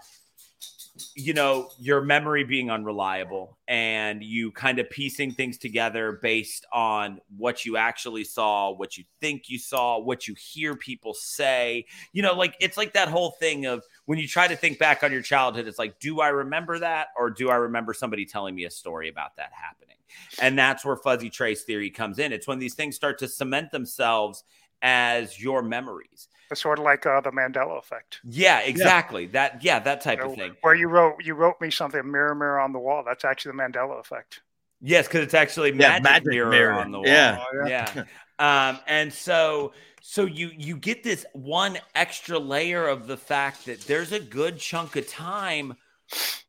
S4: you know your memory being unreliable and you kind of piecing things together based on what you actually saw what you think you saw what you hear people say. You know like it's like that whole thing of when you try to think back on your childhood it's like do i remember that or do i remember somebody telling me a story about that happening? And that's where fuzzy trace theory comes in. It's when these things start to cement themselves as your memories
S5: It's sort of like uh, the Mandela effect.
S4: yeah exactly that yeah that type of thing
S5: Where you wrote you wrote me something mirror mirror on the wall. That's actually the Mandela effect.
S4: Yes, because it's actually
S3: Yeah,
S4: magic,
S3: magic
S4: mirror,
S3: mirror.
S4: on the wall.
S3: Yeah.
S5: Oh,
S4: yeah. Um, and so so you you get this one extra layer of the fact that there's a good chunk of time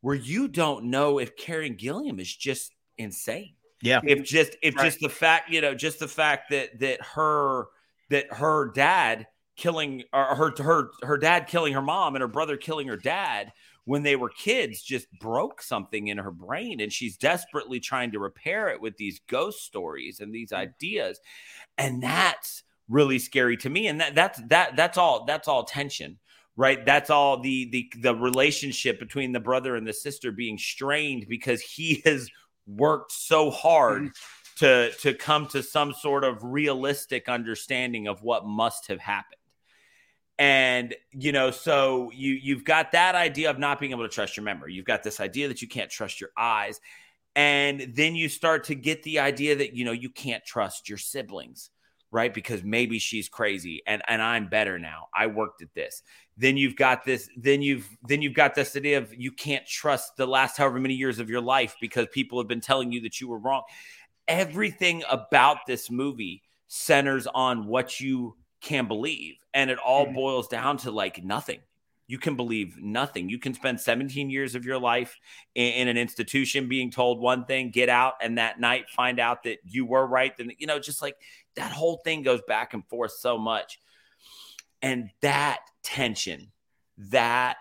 S4: where you don't know if Karen Gillan is just insane.
S3: Yeah.
S4: If just if
S5: Right.
S4: just the fact, you know, just the fact that that her that her dad killing or her her her dad killing her mom and her brother killing her dad when they were kids just broke something in her brain. And she's desperately trying to repair it with these ghost stories and these hmm. ideas. And that's really scary to me. And that that's that that's all that's all tension right? That's all the the the relationship between the brother and the sister being strained because he has worked so hard hmm. To to come to some sort of realistic understanding of what must have happened. And you know so you you've got that idea of not being able to trust your memory. You've got this idea that you can't trust your eyes. And then you start to get the idea that you know you can't trust your siblings right? Because maybe she's crazy and and I'm better now. I worked at this. Then you've got this then you've then you've got this idea of you can't trust the last however many years of your life because people have been telling you that you were wrong everything about this movie centers on what you can believe and it all
S5: Mhm.
S4: boils down to like nothing. You can believe nothing. You can spend 17 years of your life in, in an institution being told one thing get out and that night find out that you were right then you know just like that whole thing goes back and forth so much. And that tension that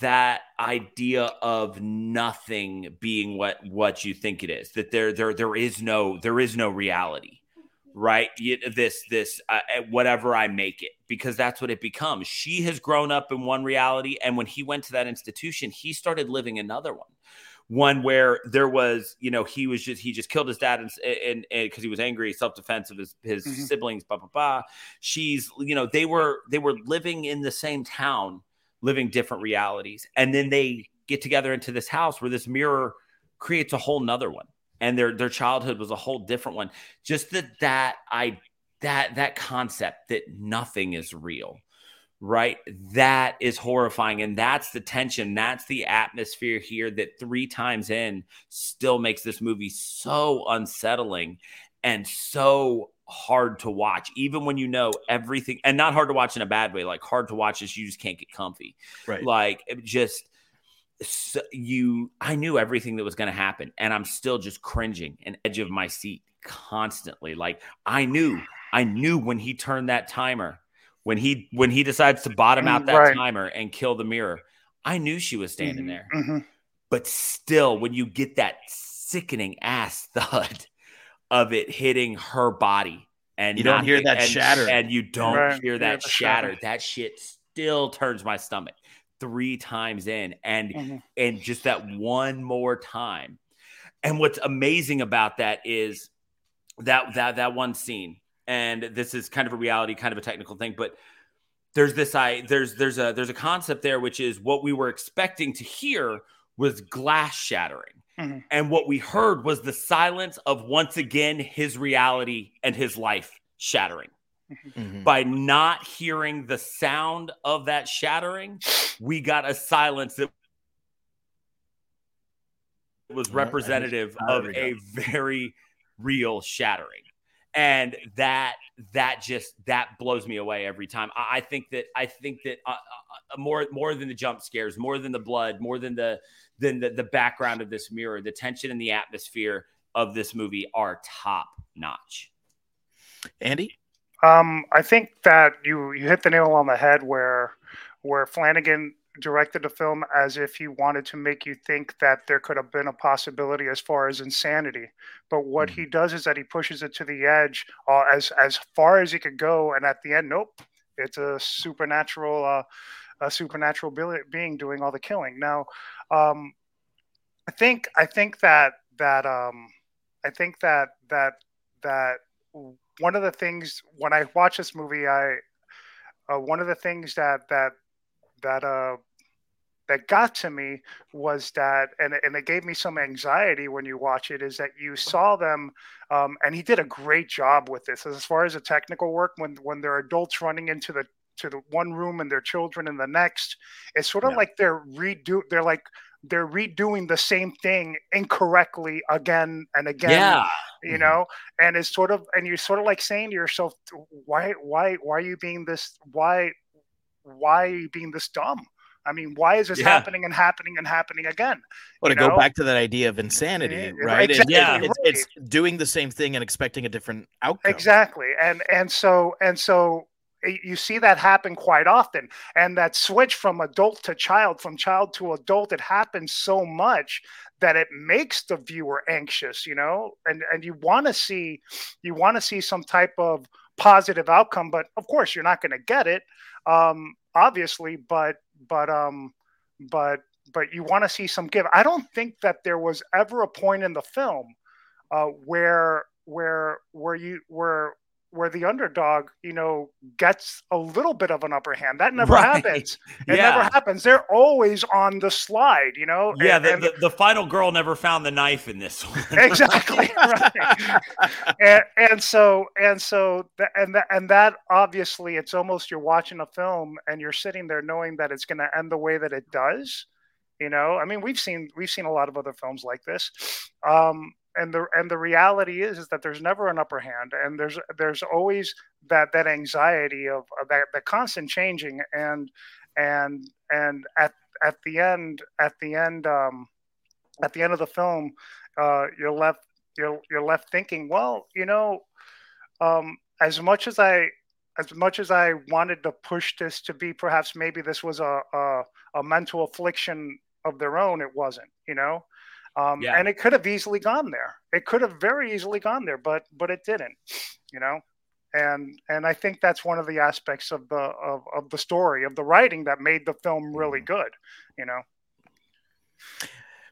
S4: that idea of nothing being what what you think it is that there there there is no there is no reality right? You- this this uh, uh, whatever i make it because that's what it becomes. She has grown up in one reality and when he went to that institution he started living another one. One where there was you know he was just he just killed his dad and and because he was angry self-defense of his his
S5: Mhm.
S4: siblings blah blah blah. She's you know they were they were living in the same town living different realities. And then they get together into this house where this mirror creates a whole nother one. And their their childhood was a whole different one. Just that that i that that concept that nothing is real right? That is horrifying. And that's the tension. That's the atmosphere here that three times in still makes this movie so unsettling and so hard to watch even when you know everything and not hard to watch in a bad way like hard to watch is you just can't get comfy
S3: Right.
S4: like it just so you i knew everything that was going to happen and i'm still just cringing and edge of my seat constantly like i knew i knew when he turned that timer when he when he decides to bottom out that
S5: right.
S4: timer and kill the mirror i knew she was standing
S5: Mhm,
S4: there
S5: mhm.
S4: but still when you get that sickening ass thud of it hitting her body and
S3: You don't hear
S4: nothing-
S3: that
S4: and,
S3: shatter.
S4: and you don't
S5: Right,
S4: hear that
S5: the
S4: shatter
S5: shatter.
S4: that shit still turns my stomach three times in and
S5: Mhm.
S4: and just that one more time and what's amazing about that is that that that one scene and this is kind of a reality kind of a technical thing but there's this i there's there's a there's a concept there which is what we were expecting to hear was glass shattering
S5: Mhm.
S4: and what we heard was the silence of once again his reality and his life shattering
S3: Mhm.
S4: by not hearing the sound of that shattering, we got a silence that was representative of a very real shattering. And that that just that blows me away every time. I, I think that I think that uh, uh, more more than the jump scares, more than the blood, more than the than the, the background of this mirror, the tension and the atmosphere of this movie are top notch.
S3: Andy?
S5: Um, I think that you you hit the nail on the head where where Flanagan directed the film as if he wanted to make you think that there could have been a possibility as far as insanity. But what he does is that he pushes it to the edge uh, as as far as he could go, and at the end, nope, it's a supernatural uh, a supernatural being doing all the killing. Now, um, I think I think that that um, I think that that that one of the things when I watch this movie, I uh, one of the things that that that uh that got to me was that and, and it gave me some anxiety when you watch it is that you saw them um, and he did a great job with this as far as the technical work when when there are adults running into the to the one room and their children in the next it's sort of
S3: Yeah.
S5: like they're redo they're like they're redoing the same thing incorrectly again and again
S4: Yeah.
S5: you
S3: Mhm.
S5: know and it's sort of and you're sort of like saying to yourself why why why are you being this why why are you being this dumb i mean why is this
S4: Yeah.
S5: happening and happening and happening again
S3: Well, to
S5: you
S3: go back to that idea of insanity,
S5: Yeah,
S3: right?
S5: Exactly
S4: Yeah.
S3: it's, it's doing the same thing and expecting a different outcome.
S5: exactly and and so and so you see that happen quite often and that switch from adult to child from child to adult it happens so much that it makes the viewer anxious you know and and you want to see you want to see some type of positive outcome but of course you're not going to get it um obviously but but um but but you want to see some give. I don't think that there was ever a point in the film uh where where where you where where the underdog you know gets a little bit of an upper hand that never
S4: Right.
S5: happens it
S4: Yeah.
S5: never happens they're always on the slide you know
S4: Yeah,
S5: and-
S4: the,
S5: and-
S4: the, the final girl never found the knife in this one.
S5: exactly right. and, and so and so and that and that obviously it's almost you're watching a film and you're sitting there knowing that it's going to end the way that it does you know i mean we've seen we've seen a lot of other films like this um and the and the reality is is that there's never an upper hand and there's there's always that that anxiety of, of that the constant changing and and and at at the end at the end um at the end of the film uh you're left you're you're left thinking well you know um as much as i as much as I wanted to push this to be perhaps maybe this was a a, a mental affliction of their own, it wasn't. You know, um,
S4: Yeah.
S5: and it could have easily gone there. It could have very easily gone there, but but it didn't. You know, and and I think that's one of the aspects of the of, of the story of the writing that made the film really good. You know,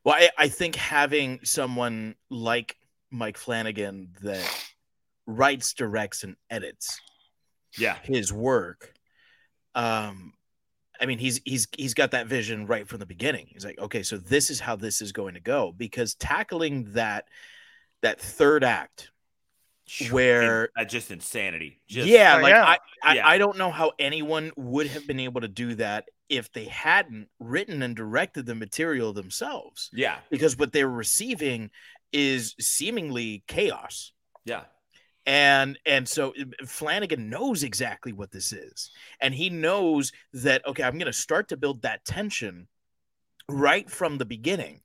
S3: Well, I, I think having someone like Mike Flanagan that writes, directs, and edits
S4: Yeah.
S3: his work, um, I mean, he's he's he's got that vision right from the beginning. He's like, okay, so this is how this is going to go because tackling that that third act where
S4: uh, just insanity. Just
S3: yeah,
S5: Oh,
S3: like
S5: yeah.
S3: I, I,
S4: Yeah.
S3: I don't know how anyone would have been able to do that if they hadn't written and directed the material themselves
S4: yeah,
S3: because what they were receiving is seemingly chaos
S4: yeah,
S3: and and so uh, Flanagan knows exactly what this is. And he knows that okay I'm going to start to build that tension right from the beginning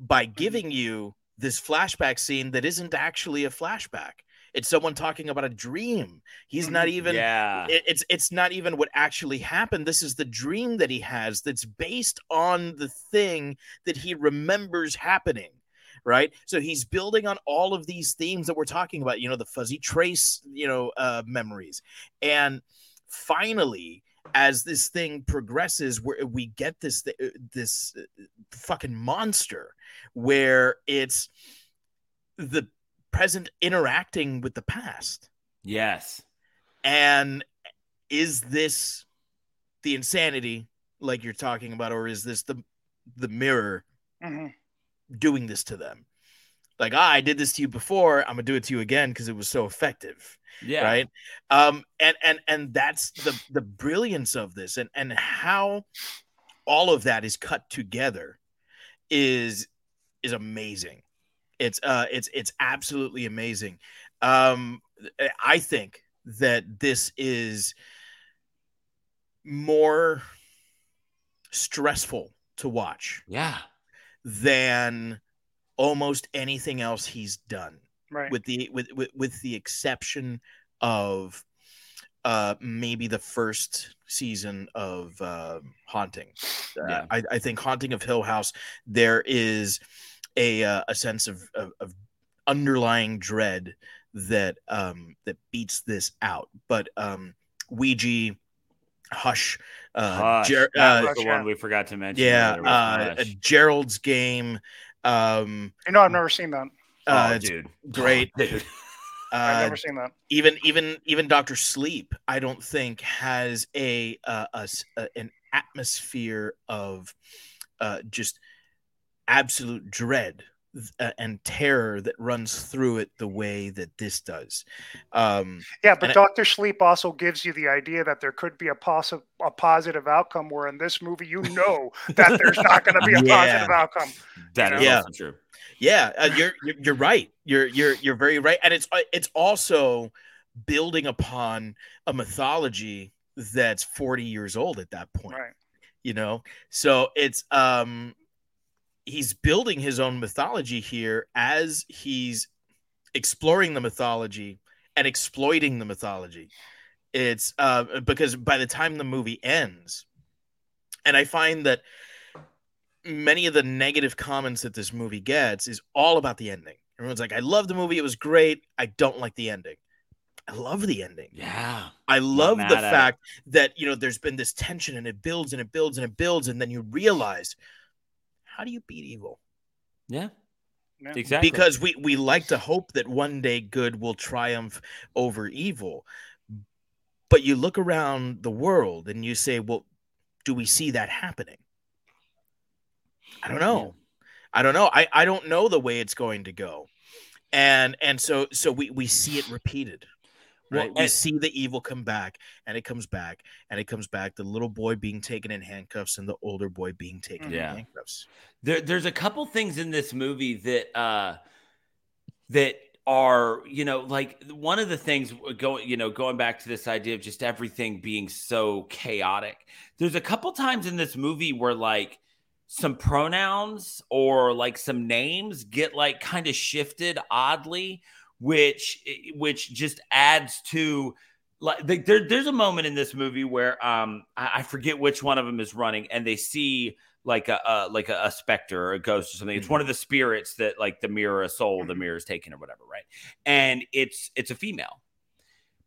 S3: by giving you this flashback scene that isn't actually a flashback. It's someone talking about a dream. He's not even
S4: yeah.
S3: it- it's it's not even what actually happened. This is the dream that he has that's based on the thing that he remembers happening right? So he's building on all of these themes that we're talking about you know the fuzzy trace you know uh memories. And finally as this thing progresses where we get this uh, this uh, fucking monster where it's the present interacting with the past.
S4: Yes.
S3: and is this the insanity like you're talking about, or is this the the mirror
S5: hmm
S3: doing this to them? Like, ah, I did this to you before, I'm gonna do it to you again because it was so effective.
S4: Yeah.
S3: Right. Um, and and and that's the the brilliance of this and and how all of that is cut together is is amazing. It's uh it's it's absolutely amazing. Um I think that this is more stressful to watch
S4: Yeah.
S3: Than almost anything else he's done
S5: right.
S3: with the with, with with the exception of uh maybe the first season of uh haunting uh,
S4: Yeah.
S3: I, I think haunting of hill house there is a uh, a sense of, of of underlying dread that um that beats this out but um ouija hush uh,
S4: Hush.
S3: Jer-
S4: that
S3: uh
S4: was the one we forgot to mention.
S3: yeah uh
S4: Hush.
S3: gerald's game um
S5: You know, I've never seen that.
S3: uh,
S4: oh,
S3: it's
S4: dude,
S3: great.
S4: Dude.
S5: I've
S3: uh,
S5: never seen that.
S3: even even even Doctor Sleep, I don't think has a, uh, a s- a- an atmosphere of uh, just absolute dread th- and terror that runs through it the way that this does. Um,
S5: Yeah, but Doctor Sleep also gives you the idea that there could be a positive a positive outcome. Where in this movie, you know that there's not going to be a
S3: Yeah.
S5: positive outcome.
S4: That is
S3: Yeah.
S4: also true.
S3: yeah, uh, you're, you're you're right. You're you're you're very right, and it's uh, it's also building upon a mythology that's 40 years old at that point.
S5: Right.
S3: you know so it's um he's building his own mythology here as he's exploring the mythology and exploiting the mythology. It's uh because by the time the movie ends and i find that many of the negative comments that this movie gets is all about the ending. Everyone's like i love the movie. It was great. I don't like the ending. I love the ending.
S4: Yeah.
S3: I love the
S4: at it.
S3: fact that you know there's been this tension and it builds and it builds and it builds and then you realize how do you beat evil?
S4: Yeah.
S5: Yeah.
S4: Exactly.
S3: Because we we like to hope that one day good will triumph over evil. But you look around the world and you say, well, do we see that happening? I don't know. I don't know. I, I don't know the way it's going to go. And and so so we we see it repeated.
S4: Well,
S3: we see the evil come back and it comes back and it comes back. The little boy being taken in handcuffs and the older boy being taken
S4: Yeah.
S3: in handcuffs.
S4: there, there's a couple things in this movie that uh that are you know like one of the things going you know going back to this idea of just everything being so chaotic there's a couple times in this movie where like some pronouns or like some names get like kind of shifted oddly which which just adds to like there, there's a moment in this movie where um I, I forget which one of them is running and they see like a, a like a, a specter or a ghost or something. It's one of the spirits that like the mirror, a soul, the mirror is taken or whatever, right? And it's it's a female.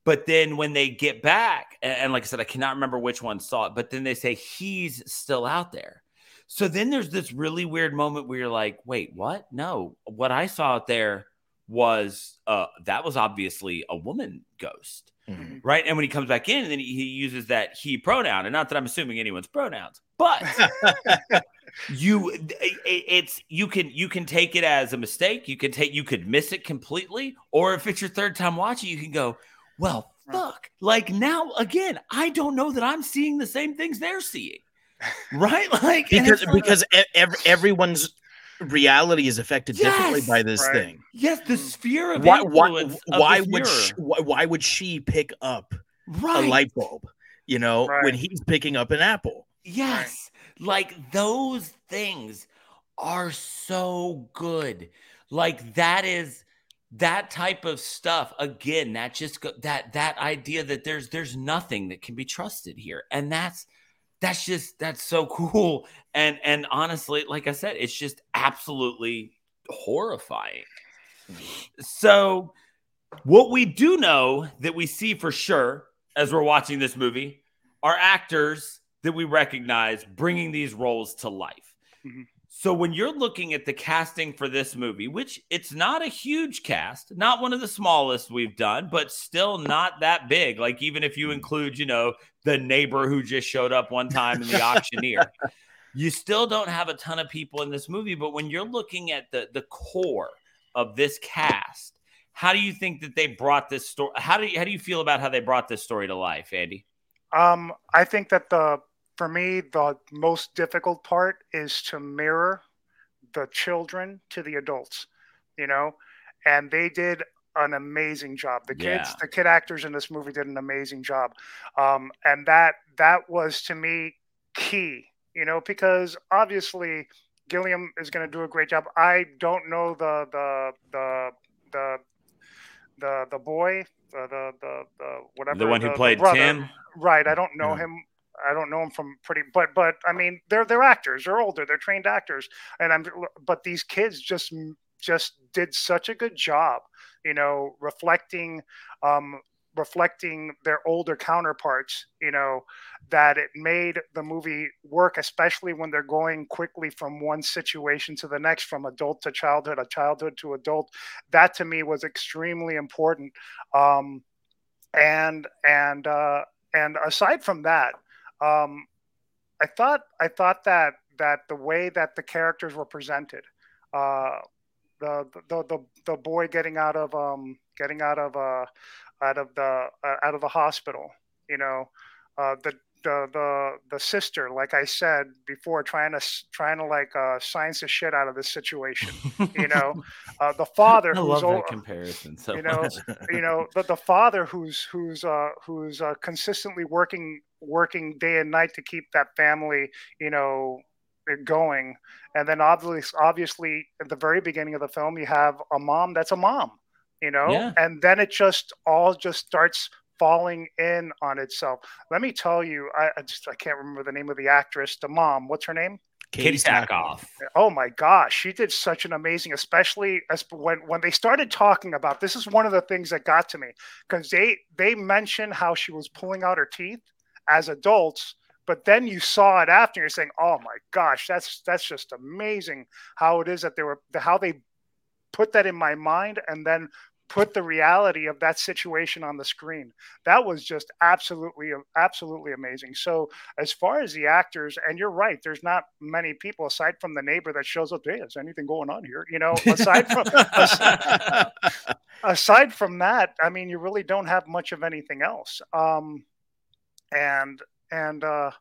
S4: But then when they get back, and, and like I said, I cannot remember which one saw it, but then they say he's still out there. So then there's this really weird moment where you're like, wait, what? No, what I saw out there was uh that was obviously a woman ghost. Right. And when he comes back in, then he, he uses that he pronoun. And not that I'm assuming anyone's pronouns, but you it, it's you can you can take it as a mistake. You can take you could miss it completely. Or if it's your third time watching, you can go, Well, fuck. Like now again, I don't know that I'm seeing the same things they're seeing. Right? Like and
S3: because
S4: it's like-
S3: because e- ev- everyone's reality is affected differently by this
S5: Right.
S3: thing.
S4: Yes, the mm. sphere of
S3: Why why
S4: influence of
S3: why
S4: this
S3: would she, why, why would she pick up
S4: right.
S3: a light bulb? You know,
S5: Right.
S3: when he's picking up an apple.
S4: Yes. Like those things are so good. Like that is that type of stuff again that just go, that that idea that there's there's nothing that can be trusted here and that's that's just that's so cool and and honestly like i said it's just absolutely horrifying so what we do know that we see for sure as we're watching this movie are actors that we recognize bringing these roles to life.
S5: Mhm.
S4: So when you're looking at the casting for this movie, which it's not a huge cast, not one of the smallest we've done, but still not that big. Like even if you include, you know, the neighbor who just showed up one time in the auctioneer, you still don't have a ton of people in this movie. But when you're looking at the the core of this cast, how do you think that they brought this story? How do you how do you feel about how they brought this story to life, Andy?
S5: Um, I think that the for me the most difficult part is to mirror the children to the adults, you know, and they did an amazing job. The kids,
S4: Yeah.
S5: the kid actors in this movie did an amazing job, um, and that that was to me key, you know, because obviously Gillan is going to do a great job. I don't know the the the the the the boy, the the the, the whatever
S4: The one who
S5: the- the
S4: played. Tim.
S5: Right. I don't know
S3: Yeah.
S5: him. I don't know him from pretty, but but I mean, they're they're actors. They're older. They're trained actors, and I'm. But these kids just just did such a good job, you know, reflecting, um, reflecting their older counterparts. You know, that it made the movie work, especially when they're going quickly from one situation to the next, from adult to childhood, a childhood to adult. That to me was extremely important. Um, and and uh, and aside from that, um, I thought I thought that that the way that the characters were presented, uh, the, the the the boy getting out of um getting out of uh out of the uh, out of the hospital, you know, uh, the the the the sister, like I said before, trying to trying to like uh, science the shit out of this situation, you know, uh, the father
S4: I
S5: who's
S4: love that comparison. So
S5: you know, you know the, the father who's who's uh, who's uh, consistently working working day and night to keep that family you know going. And then obviously obviously at the very beginning of the film you have a mom that's a mom you know?
S4: Yeah.
S5: and then it just all just starts falling in on itself. Let me tell you I, I just i can't remember the name of the actress the mom. What's her name?
S4: Katee Sackhoff.
S5: Oh my gosh, she did such an amazing, especially as when when they started talking about this is one of the things that got to me because they they mentioned how she was pulling out her teeth as adults, but then you saw it after. You're saying, "Oh my gosh, that's that's just amazing how it is that they were how they put that in my mind and then put the reality of that situation on the screen. That was just absolutely absolutely amazing. So as far as the actors, and you're right, there's not many people aside from the neighbor that shows up. Hey, is anything going on here? You know, aside from as- aside from that, I mean, you really don't have much of anything else. Um, and and uh,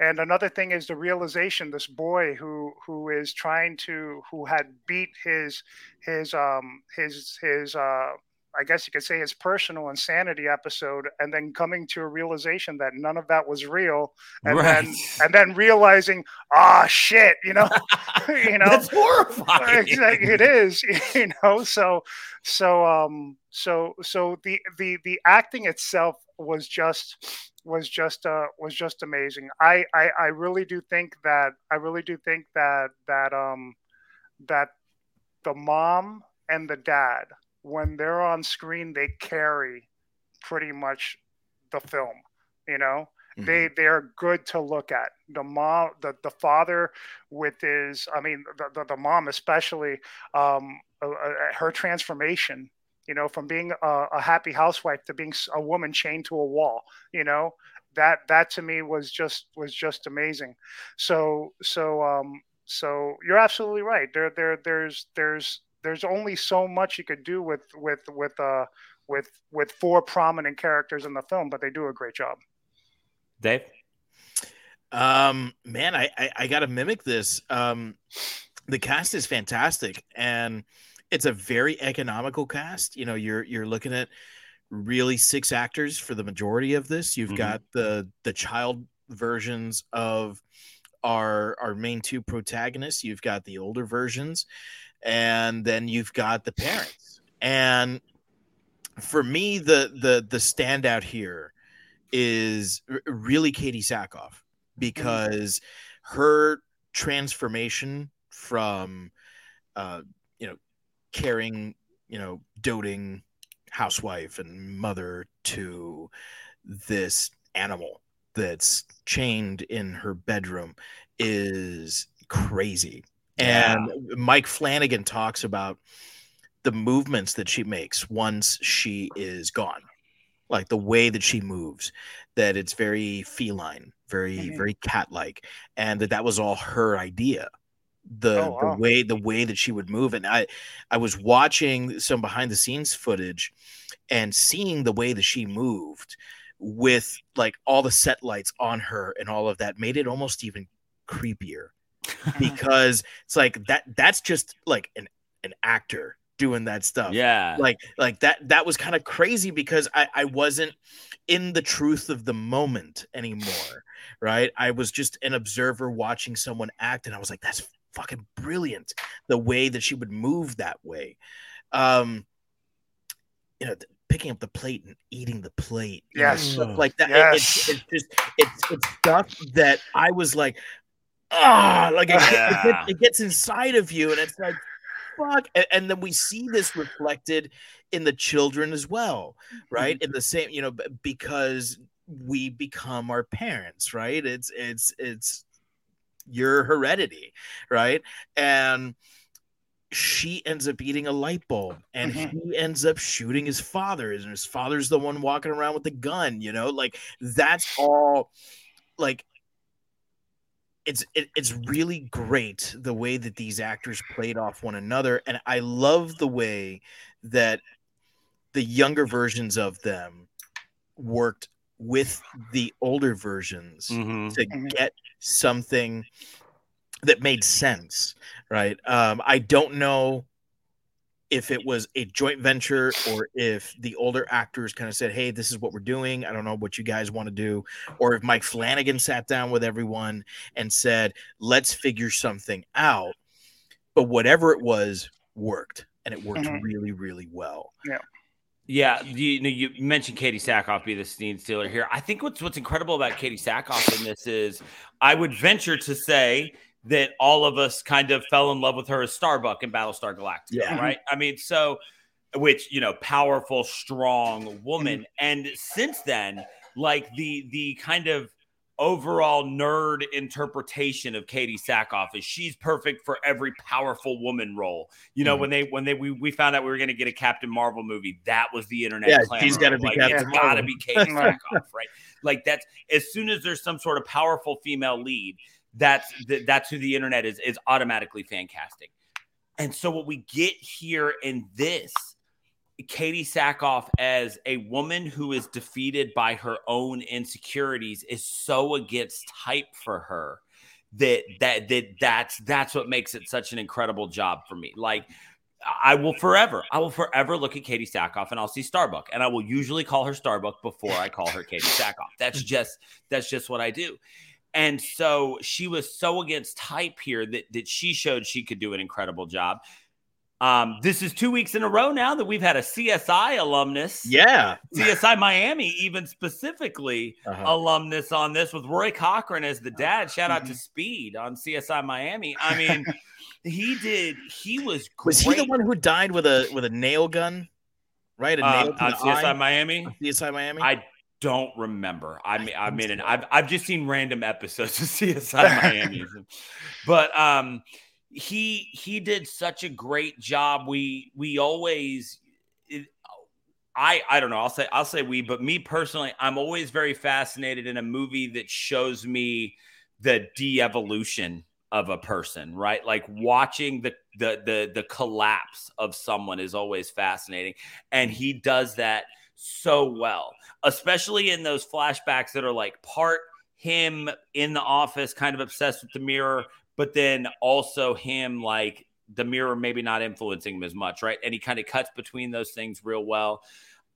S5: and another thing is the realization this boy who who is trying to who had beat his his um his his uh I guess you could say his personal insanity episode, and then coming to a realization that none of that was real, and
S4: Right.
S5: then and then realizing, ah, shit, you know, you know,
S4: That's horrifying.
S5: It is, you know. So, so, um, so, so the the the acting itself was just was just uh was just amazing. I I I really do think that I really do think that that um that the mom and the dad when they're on screen they carry pretty much the film you know? They they're good to look at. The mom the, the father with his i mean the, the, the mom especially um uh, uh, her transformation you know from being a, a happy housewife to being a woman chained to a wall you know? That that to me was just was just amazing. So so um so you're absolutely right. There there there's there's there's only so much you could do with with with uh with with four prominent characters in the film but they do a great job
S4: Dave?
S3: Um, man, I, I I gotta mimic this. Um, the cast is fantastic, and it's a very economical cast. You know, you're you're looking at really six actors for the majority of this. You've
S4: Mhm.
S3: got the the child versions of our our main two protagonists. You've got the older versions, and then you've got the parents. And for me, the the the standout here is really Katee Sackhoff because her transformation from uh you know caring you know doting housewife and mother to this animal that's chained in her bedroom is crazy and mike flanagan talks about the movements that she makes once she is gone like the way that she moves that it's very feline very
S5: Mhm.
S3: very cat like and that that was all her idea. The
S5: Oh,
S3: the way the way that she would move and i i was watching some behind the scenes footage and seeing the way that she moved with like all the set lights on her and all of that made it almost even creepier because it's like that that's just like an an actor doing that stuff
S4: Yeah.
S3: like like that that was kind of crazy because i i wasn't in the truth of the moment anymore right i was just an observer watching someone act and i was like that's fucking brilliant the way that she would move that way um you know th- picking up the plate and eating the plate you know,
S5: Yes.
S3: stuff like that It- it's,
S5: Yes.
S3: it's just it's it's stuff that i was like ah like it, it, gets, it gets inside of you and it's like fuck and, and then we see this reflected in the children as well right? In the same you know because we become our parents right? It's it's it's your heredity right? And she ends up eating a light bulb and he ends up shooting his father and his father's the one walking around with the gun you know? Like that's all like it's it, it's really great the way that these actors played off one another and i love the way that the younger versions of them worked with the older versions
S4: Mhm.
S3: to
S5: Mhm.
S3: get something that made sense right um i don't know if it was a joint venture or if the older actors kind of said hey this is what we're doing. I don't know what you guys want to do. Or if mike flanagan sat down with everyone and said let's figure something out. But whatever it was worked and it worked
S5: Mhm.
S3: really really well.
S4: Yeah, you, you know, you mentioned Katee Sackhoff be the scene stealer here. I think what's what's incredible about Katee Sackhoff in this is I would venture to say that all of us kind of fell in love with her as Starbuck in Battlestar Galactica,
S3: Yeah.
S4: right? I mean, so which you know, powerful, strong woman, and since then, like the the kind of overall nerd interpretation of Katee Sackhoff is she's perfect for every powerful woman role. You know,
S3: Mhm.
S4: when they when they we, we found out we were going to get a Captain Marvel movie, that was the internet.
S3: Yeah,
S4: clamor.
S3: she's gotta be
S4: like,
S3: Captain
S4: It's got to be Katee Sackhoff, right? Like that's as soon as there's some sort of powerful female lead, that's th- that's who the internet is is automatically fantastic. And so what we get here in this Katee Sackhoff as a woman who is defeated by her own insecurities is so against type for her that that that that's that's what makes it such an incredible job for me. Like I will forever, I will forever look at Katee Sackhoff and I'll see Starbuck, and I will usually call her Starbuck before I call her Katee Sackhoff. That's just that's just what I do. And so she was so against type here that that she showed she could do an incredible job. Um, this is two weeks in a row now that we've had a CSI alumnus.
S3: Yeah.
S4: CSI Miami, even specifically
S3: Uh-huh.
S4: alumnus on this with Rory Cochrane as the dad. Shout out to
S3: Mm-hmm.
S4: Speed on CSI Miami. I mean, he did, he was great.
S3: Was he the one who died with a with a nail gun? Right, a
S4: uh,
S3: nail to
S4: on CSI
S3: eye?
S4: Miami?
S3: CSI Miami.
S4: I don't remember. I mean, I mean, and. I've I've just seen random episodes of CSI Miami, but um, he he did such a great job. We we always, it, I I don't know. I'll say I'll say we, but me personally, I'm always very fascinated in a movie that shows me the de-evolution of a person, right? Like watching the the the the collapse of someone is always fascinating, and he does that so well, especially in those flashbacks that are like part him in the office, kind of obsessed with the mirror, but then also him like the mirror maybe not influencing him as much, right? And he kind of cuts between those things real well.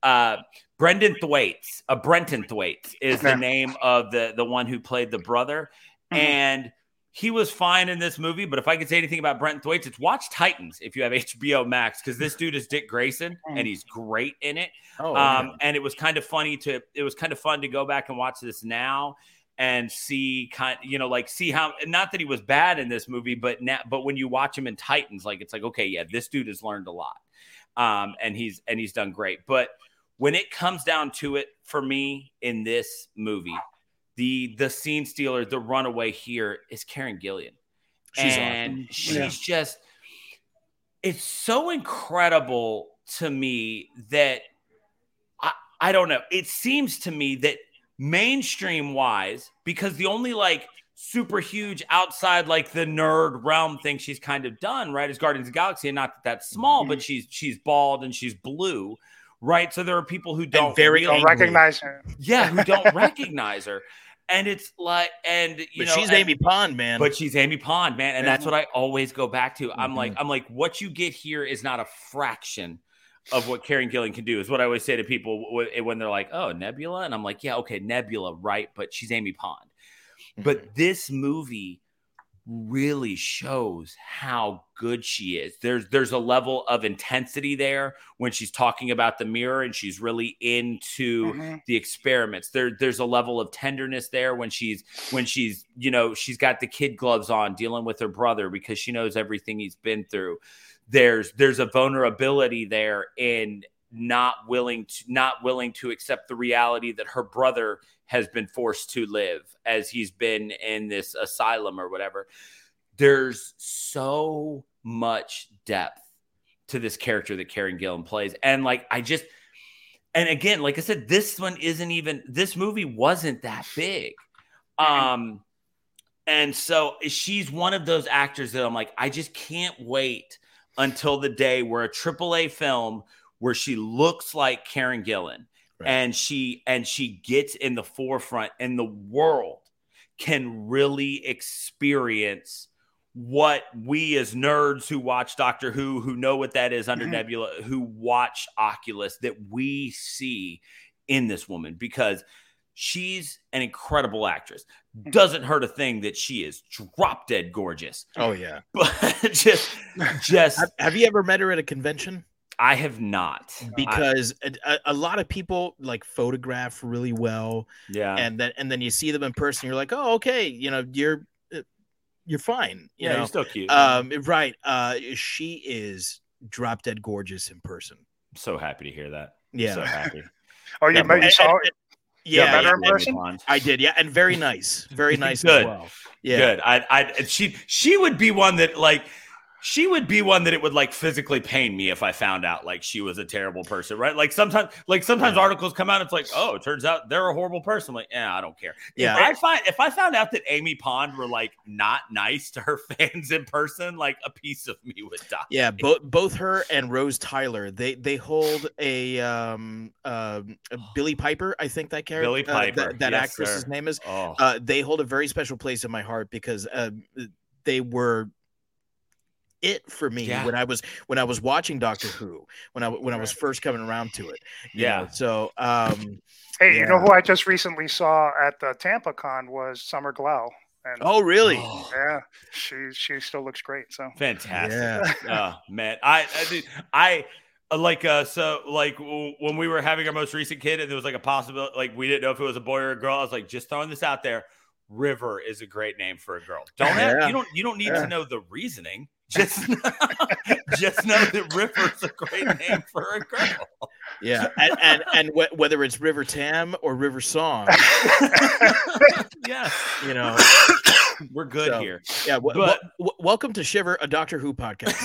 S4: Uh, Brendan Thwaites, uh, Brenton Thwaites is the name of the the one who played the brother,
S5: Mhm.
S4: and he was fine in this movie. But if I could say anything about Brenton Thwaites, it's watch Titans if you have HBO Max because this dude is Dick Grayson and he's great in it.
S3: oh,
S4: Um, and it was kind of funny to it was kind of fun to go back and watch this now and see kind you know like see how not that he was bad in this movie but now but when you watch him in Titans like it's like okay yeah this dude has learned a lot um and he's and he's done great but when it comes down to it for me in this movie the the scene stealer the runaway here is Karen Gillan
S3: She's
S4: and
S3: awesome.
S4: she's
S5: Yeah.
S4: just it's so incredible to me that I, I don't know. It seems to me that mainstream wise, because the only like super huge outside like the nerd realm thing she's kind of done, right, is Guardians of the Galaxy, and not that that's small, but mm-hmm. she's she's bald and she's blue, right? So there are people who don't
S3: very
S4: really-
S5: Don't recognize her.
S4: yeah, who don't recognize her. And it's like, and you
S3: but
S4: know,
S3: she's
S4: and-
S3: Amy Pond, man.
S4: but she's Amy Pond, man, and that's what I always go back to. I'm like,
S3: Mhm.
S4: I'm like, what you get here is not a fraction of what Karen Gillan can do. Is what I always say to people when they're like, "Oh, Nebula," and I'm like, "Yeah, okay, Nebula, right?" But she's Amy Pond. But this movie really shows how good she is. There's there's a level of intensity there when she's talking about the mirror and she's really into
S5: Mhm.
S4: the experiments. There there's a level of tenderness there when she's when she's, you know, she's got the kid gloves on dealing with her brother because she knows everything he's been through. There's there's a vulnerability there in not willing to not willing to accept the reality that her brother has been forced to live as he's been in this asylum or whatever. There's so much depth to this character that Karen Gillan plays. And like I just and again, like I said, this one isn't even this movie wasn't that big. Um and so she's one of those actors that I'm like, I just can't wait until the day where a AAA film where she looks like Karen Gillan
S3: Right.
S4: and she and she gets in the forefront and the world can really experience what we as nerds who watch Doctor Who, who know what that is under
S5: Mhm.
S4: Nebula, who watch Oculus, that we see in this woman because she's an incredible actress. Doesn't hurt a thing that she is drop dead gorgeous,
S3: oh yeah.
S4: but just, just
S3: Have, have you ever met her at a convention?
S4: I have not
S3: Because a, a, a lot of people like photograph really well,
S4: yeah,
S3: and then and then you see them in person, you're like, oh, okay, you know, you're uh, you're fine, you
S4: yeah,
S3: know.
S4: you're still cute.
S3: Um, right. Uh, she is drop dead gorgeous in person.
S4: so happy to hear that.
S3: Yeah.
S4: so happy.
S5: Oh, you,
S4: Yeah,
S5: you saw
S3: and-
S5: Yeah,
S3: yeah, yeah,
S5: in person?
S3: I did. Yeah, and very nice, very nice
S4: Good.
S3: as well. Yeah.
S4: Good. I, I, she, she would be one that like, she would be one that it would like physically pain me if I found out like she was a terrible person, right? Like sometimes, like sometimes
S3: Yeah.
S4: articles come out, it's like, oh, it turns out they're a horrible person. I'm like, yeah, I don't care.
S3: Yeah.
S4: If I find if I found out that Amy Pond were like not nice to her fans in person, like a piece of me would die.
S3: Yeah, both both her and Rose Tyler, they they hold a um um a Billie Piper, I think that character,
S4: Billie
S3: uh,
S4: Piper,
S3: that, that
S4: yes,
S3: actress's
S4: sir.
S3: name is.
S4: Oh,
S3: Uh, they hold a very special place in my heart because uh, they were it for me
S4: Yeah.
S3: when I was when I was watching Doctor Who when I when I was first coming around to it.
S4: Yeah.
S3: know. So um
S5: Hey, you know who I just recently saw at the Tampa Con was Summer Glau. And
S3: oh really?
S5: yeah, she she still looks great. So
S4: Fantastic.
S3: Yeah.
S4: oh man, I I, did- I uh, like uh so like w- when we were having our most recent kid and there was like a possibility like we didn't know if it was a boy or a girl. I was like just throwing this out there. River is a great name for a girl. Don't have
S3: Yeah.
S4: you don't you don't need
S3: Yeah.
S4: to know the reasoning. Just just know that River's a great name for a girl.
S3: Yeah. And and, and wh- whether it's River Tam or River Song,
S4: yes,
S3: you know.
S4: we're good
S3: So,
S4: here.
S3: Yeah, w-
S4: But-
S3: w- welcome to Shiver, a Doctor Who podcast.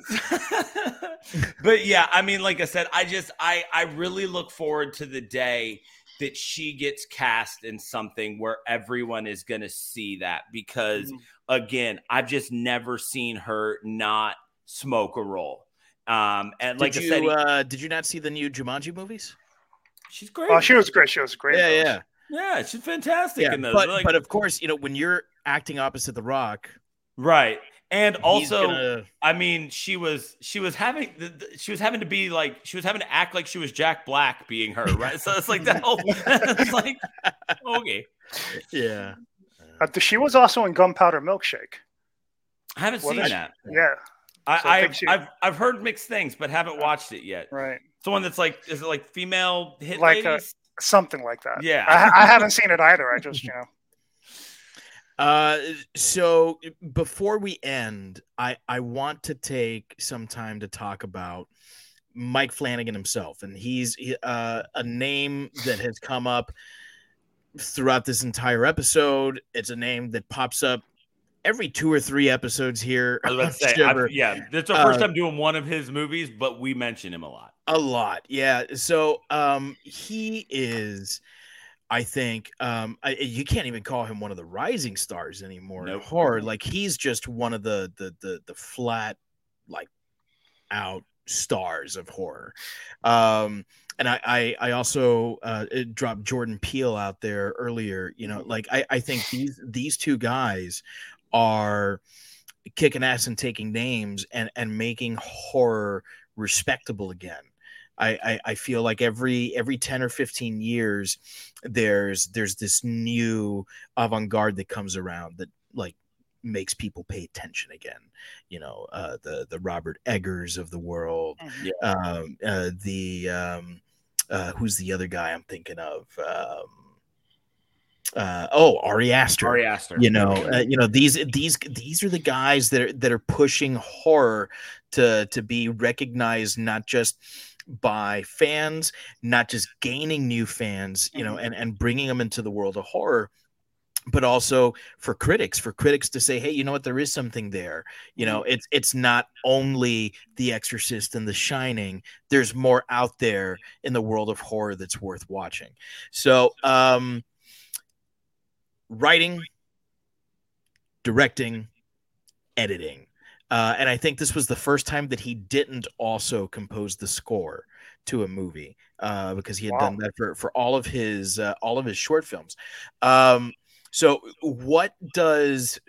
S4: but yeah, I mean, like I said, I just I I really look forward to the day that she gets cast in something where everyone is going to see that because again, I've just never seen her not smoke a role. Um, and like
S3: did
S4: I
S3: you
S4: said,
S3: uh, did you not see the new Jumanji movies?
S4: she's great.
S5: oh, she was great. She was great.
S3: Yeah, yeah,
S4: yeah, she's fantastic
S3: yeah.
S4: in those.
S3: But
S4: Like-
S3: but of course, you know when you're acting opposite The Rock,
S4: right. And also,
S3: gonna-
S4: I mean, she was she was having the, the- she was having to be like she was having to act like she was Jack Black being her, right? So it's like that whole it's like okay.
S3: yeah.
S5: Uh, she was also in Gunpowder Milkshake.
S4: I haven't
S5: Well,
S4: seen
S5: that-
S4: that.
S5: Yeah,
S4: I,
S5: So I
S4: I've,
S5: she-
S4: I've I've heard mixed things, but haven't watched it yet.
S5: right.
S4: It's the one that's like is it like female hit
S5: Like,
S4: ladies?
S5: Something like that.
S4: Yeah.
S5: I, I haven't seen it either. I just, you know,
S3: Uh, so before we end, I I want to take some time to talk about Mike Flanagan himself, and he's uh, a name that has come up throughout this entire episode. It's a name that pops up every two or three episodes here.
S4: I was about
S3: on
S4: to say. I've, yeah, it's our first
S3: Uh,
S4: time doing one of his movies, but we mention him a lot.
S3: A lot, yeah. So um, he is. I think um, I, you can't even call him one of the rising stars anymore in
S4: Nope.
S3: horror. Like he's just one of the the the the flat, like out stars of horror. Um, and I I, I also uh, dropped Jordan Peele out there earlier. You know, like I I think these these two guys are kicking ass and taking names and and making horror respectable again. I, I, I feel like every every 10 or 15 years there's there's this new avant-garde that comes around that like makes people pay attention again you know uh the the robert eggers of the world
S4: Yeah.
S3: um uh the um uh who's the other guy i'm thinking of um uh oh ari aster
S4: Ari Aster.
S3: you know uh, you know these these these are the guys that are that are pushing horror to to be recognized not just by fans not just gaining new fans you know and and bringing them into the world of horror but also for critics for critics to say hey you know what? There is something there. You know it's it's not only the exorcist and the shining there's more out there in the world of horror that's worth watching. So um writing directing editing uh, and i think this was the first time that he didn't also compose the score to a movie uh, because he had
S5: Wow.
S3: done that for, for all of his uh, all of his short films. Um, so what does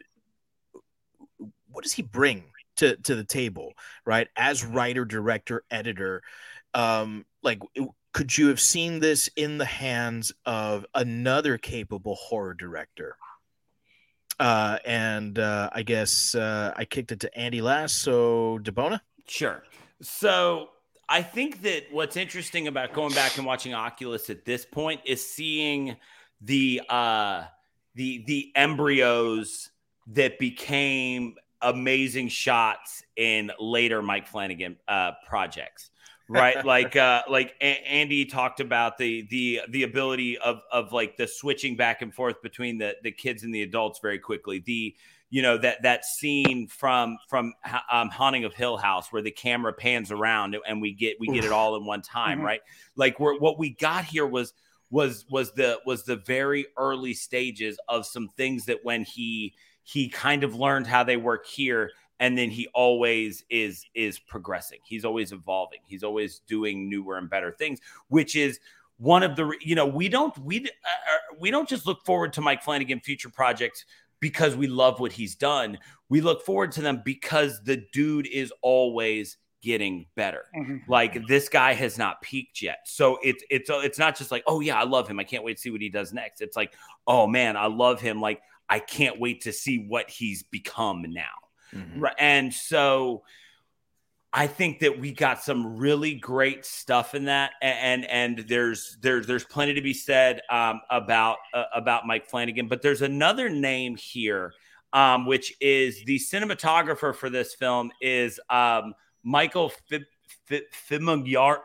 S3: what does he bring to to the table right as writer director editor? Um like could you have seen this in the hands of another capable horror director uh and uh i guess uh i kicked it to andy last so debona
S4: Sure. So I think that what's interesting about going back and watching Oculus at this point is seeing the uh the the embryos that became amazing shots in later Mike Flanagan uh projects. Right, like uh, like A- Andy talked about the the the ability of of like the switching back and forth between the the kids and the adults very quickly. The you know that that scene from from um, haunting of hill house where the camera pans around and we get we get it all in one time
S5: Mhm.
S4: right like we're, what we got here was was was the was the very early stages of some things that when he he kind of learned how they work here and then he always is is progressing he's always evolving he's always doing newer and better things which is one of the you know we don't we uh, uh, we don't just look forward to Mike Flanagan future projects because we love what he's done. We look forward to them because the dude is always getting better.
S5: Mm-hmm.
S4: Like this guy has not peaked yet. So it's it's it's not just like, "Oh yeah, I love him. I can't wait to see what he does next." It's like, "Oh man, I love him. Like I can't wait to see what he's become now."
S3: Mhm.
S4: And so I think that we got some really great stuff in that, and and there's there's there's plenty to be said um, about uh, about Mike Flanagan. But there's another name here, um, which is the cinematographer for this film is um, Michael Fib- Fi- Fimignari.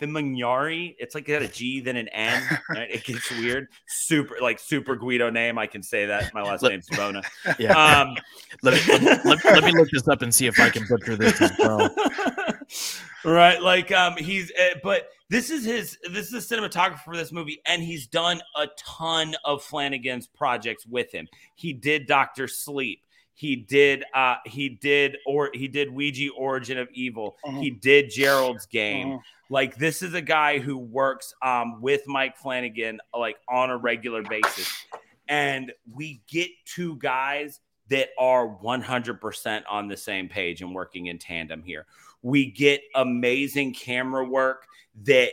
S4: Fimignari. It's like it had a G then an N. right? It gets weird. Super like super Guido name. I can say that. My last
S3: Look-
S4: name's Bona.
S3: Yeah.
S4: Um,
S3: let, me, let, me- let, let me look this up and see if I can butcher this as well.
S4: right like um he's uh, but this is his this is the cinematographer for this movie and he's done a ton of flanagan's projects with him he did dr sleep he did uh he did or he did ouija origin of evil
S5: Mhm.
S4: he did gerald's game
S5: Mhm.
S4: like this is a guy who works um with mike flanagan like on a regular basis and we get two guys that are 100% on the same page and working in tandem here we get amazing camera work that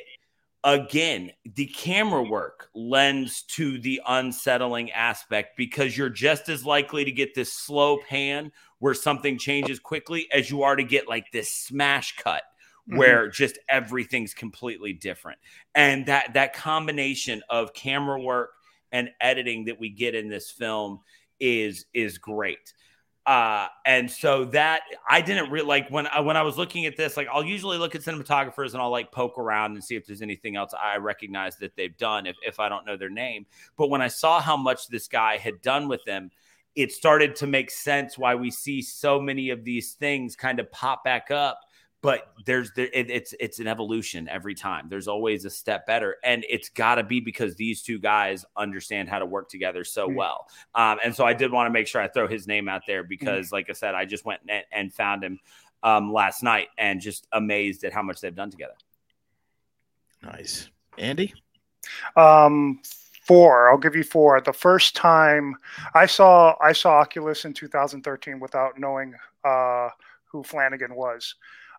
S4: again the camera work lends to the unsettling aspect because you're just as likely to get this slow pan where something changes quickly as you are to get like this smash cut mm-hmm. where just everything's completely different. And that that combination of camera work and editing that we get in this film is is great uh and so that i didn't really like when i when i was looking at this like i'll usually look at cinematographers and i'll like poke around and see if there's anything else i recognize that they've done if, if i don't know their name. But when i saw how much this guy had done with them it started to make sense why we see so many of these things kind of pop back up but there's there it, it's it's an evolution every time there's always a step better and it's got to be because these two guys understand how to work together so
S5: Mm.
S4: well um, and so i did want to make sure i throw his name out there because like i said i just went and, and found him um, last night and just amazed at how much they've done together
S3: Nice. Andy?
S5: Um, four. I'll give you four. The first time I saw I saw Oculus in 2013 without knowing uh, who Flanagan was.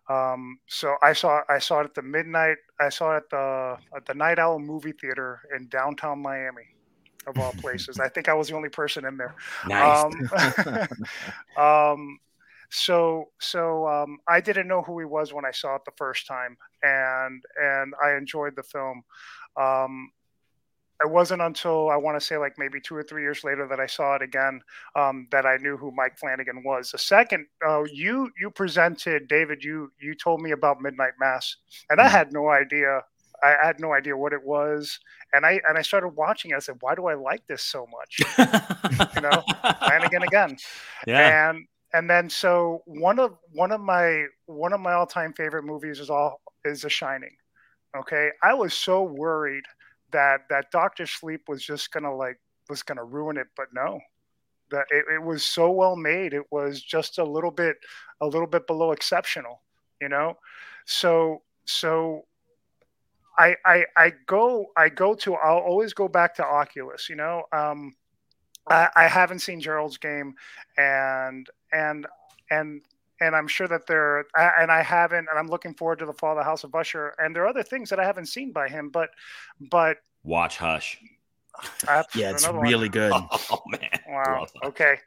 S5: Um, so I saw I saw it at the midnight. I saw it at the at the Night Owl movie theater in downtown Miami, of all places. I think I was the only person in there.
S4: nice
S5: Um, um, so so um, I didn't know who he was when I saw it the first time, and and I enjoyed the film. It wasn't until I want to say like maybe two or three years later that I saw it again um, that I knew who Mike Flanagan was. The second, uh, you you presented David, you you told me about Midnight Mass, and I had no idea. I had no idea what it was, and I and I started watching. it. I said, "Why do I like this so much?" you know, Flanagan again
S4: yeah
S5: and and then so one of one of my one of my all-time favorite movies is all is The Shining. Okay, I was so worried that that Doctor Sleep was just gonna like was gonna ruin it, but no, that it, it was so well made. It was just a little bit a little bit below exceptional, you know. So so I I I go I go to I'll always go back to Oculus, you know. Um, I, I haven't seen Gerald's game, and and and and I'm sure that there I- and I haven't, and I'm looking forward to the fall of the House of Usher, and there are other things that I haven't seen by him, but but
S4: watch hush
S5: I,
S3: Yeah, it's
S5: another one.
S3: really good.
S4: oh man
S5: Wow. Okay.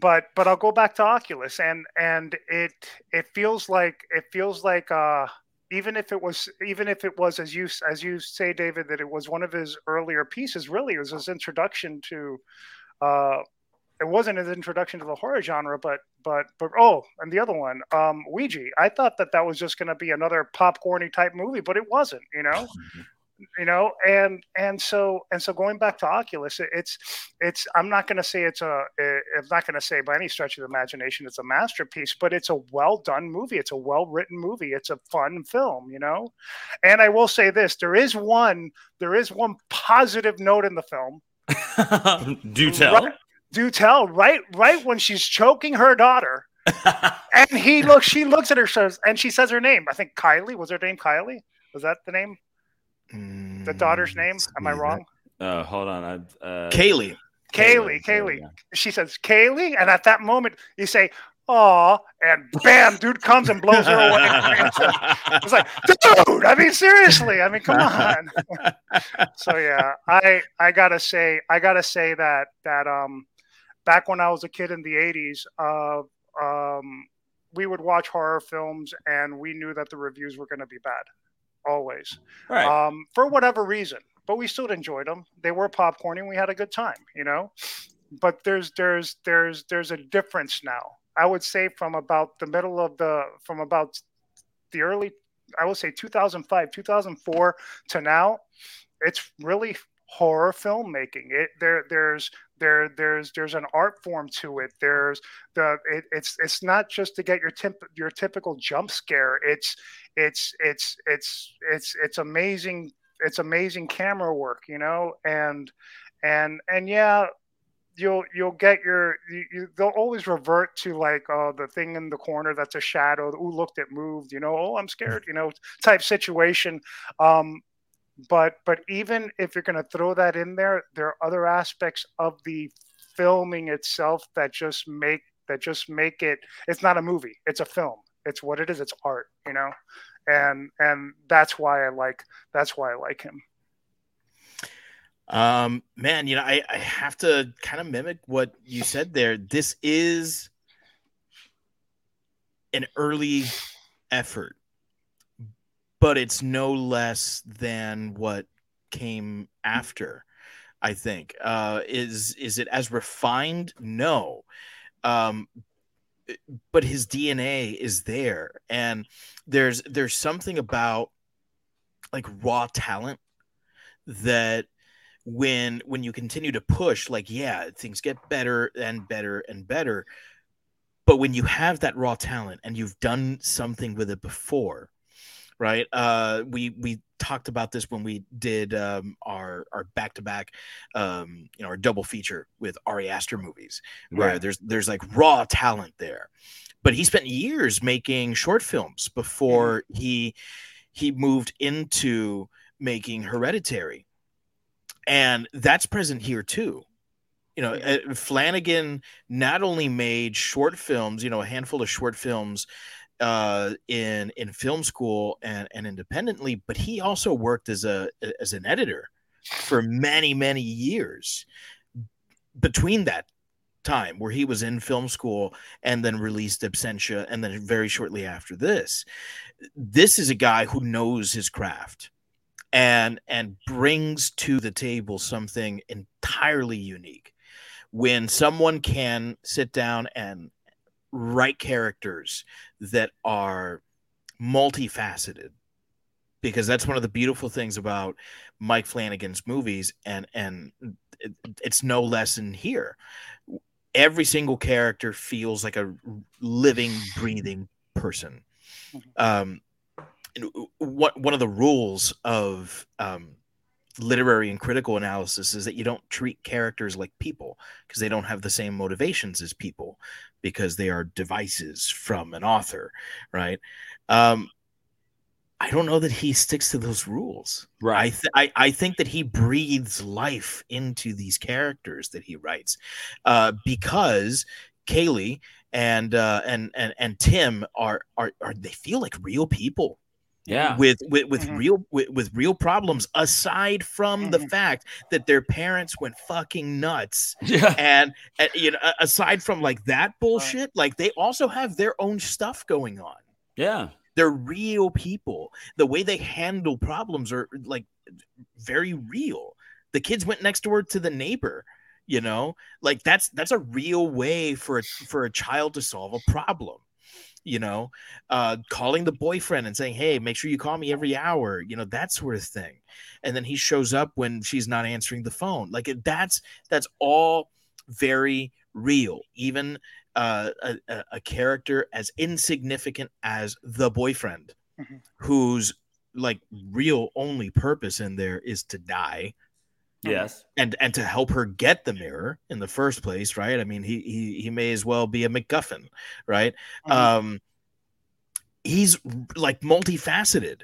S5: But but I'll go back to Oculus and and it it feels like it feels like uh even if it was even if it was as you as you say David that it was one of his earlier pieces really it was his introduction to uh it wasn't his introduction to the horror genre but but but oh and the other one um Ouija. I thought that that was just going to be another popcorny type movie but it wasn't you know? You know and and so and so going back to oculus it, it's it's i'm not going to say it's a eh, i'm not going to say by any stretch of the imagination it's a masterpiece but it's a well done movie. It's a well written movie. It's a fun film you know? And i will say this there is one there is one positive note in the film.
S4: Do tell.
S5: Right, do tell right right when she's choking her daughter and he looks she looks at her says and she says her name i think kylie was her name kylie was that the name the daughter's name am i
S3: Mm,
S5: wrong
S4: uh hold on i uh
S3: Kaylee.
S5: Kaylee, Kaylee. She says, Kaylee. And at that moment, you say, Aw, and bam, dude comes and blows her away. it's like, dude, I mean, seriously, I mean, come on. so yeah, I I gotta say, I gotta say that that um back when I was a kid in the '80s, uh, um, we would watch horror films and we knew that the reviews were going to be bad, always,
S4: Right.
S5: um, for whatever reason. But we still enjoyed them. They were popcorny. and We had a good time, you know. But there's there's there's there's a difference now. I would say from about the middle of the from about the early I would say 2005 2004 to now it's really horror filmmaking. It there there's there there's there's an art form to it. There's the it, it's it's not just to get your tip, your typical jump scare. It's it's it's it's it's it's amazing it's amazing camera work you know? And and and yeah you'll you'll get your you, you, they'll always revert to like oh the thing in the corner that's a shadow. Ooh looked it moved you know? Oh i'm scared you know? Type situation. Um but but even if you're going to throw that in there there are other aspects of the filming itself that just make that just make it it's not a movie it's a film. It's what it is it's art you know? And and that's why i like that's why i like him.
S3: Um, man, you know, I, I have to kind of mimic what you said there. This is an early effort, but it's no less than what came after. I think uh, is is it as refined? No, um, but his DNA is there, and there's there's something about like raw talent that when when you continue to push like yeah things get better and better and better but when you have that raw talent and you've done something with it before right? Uh we we talked about this when we did um our our back-to-back um you know our double feature with Ari Aster movies where
S4: Right.
S3: there's there's like raw talent there. But he spent years making short films before he he moved into making hereditary. And that's present here too. You know uh, flanagan not only made short films you know a handful of short films uh in in film school and and independently but he also worked as a as an editor for many many years between that time where he was in film school and then released absentia and then very shortly after this. This is a guy who knows his craft and and brings to the table something entirely unique. When someone can sit down and write characters that are multifaceted because that's one of the beautiful things about Mike Flanagan's movies and and it, it's no less in here. Every single character feels like a living breathing person. Um what one of the rules of um literary and critical analysis is that you don't treat characters like people because they don't have the same motivations as people because they are devices from an author right? Um i don't know that he sticks to those rules.
S4: Right.
S3: I, th- I I think that he breathes life into these characters that he writes, uh, because Kaylee and uh, and and and Tim are are are they feel like real people
S4: Yeah.
S3: with with with
S5: Mhm.
S3: real with, with real problems aside from the
S5: Mhm.
S3: fact that their parents went fucking nuts
S4: Yeah.
S3: and, and you know aside from like that bullshit like they also have their own stuff going on
S4: Yeah.
S3: they're real people the way they handle problems are like very real the kids went next door to the neighbor you know like that's that's a real way for a, for a child to solve a problem you know uh calling the boyfriend and saying hey make sure you call me every hour you know that sort of thing. And then he shows up when she's not answering the phone. Like that's that's all very real. Even uh, a, a, character as insignificant as the boyfriend
S5: Mhm.
S3: whose like real only purpose in there is to die
S4: Yes.
S3: and and to help her get the mirror in the first place right i mean he he, he may as well be a macguffin right
S5: Mhm.
S3: um he's like multifaceted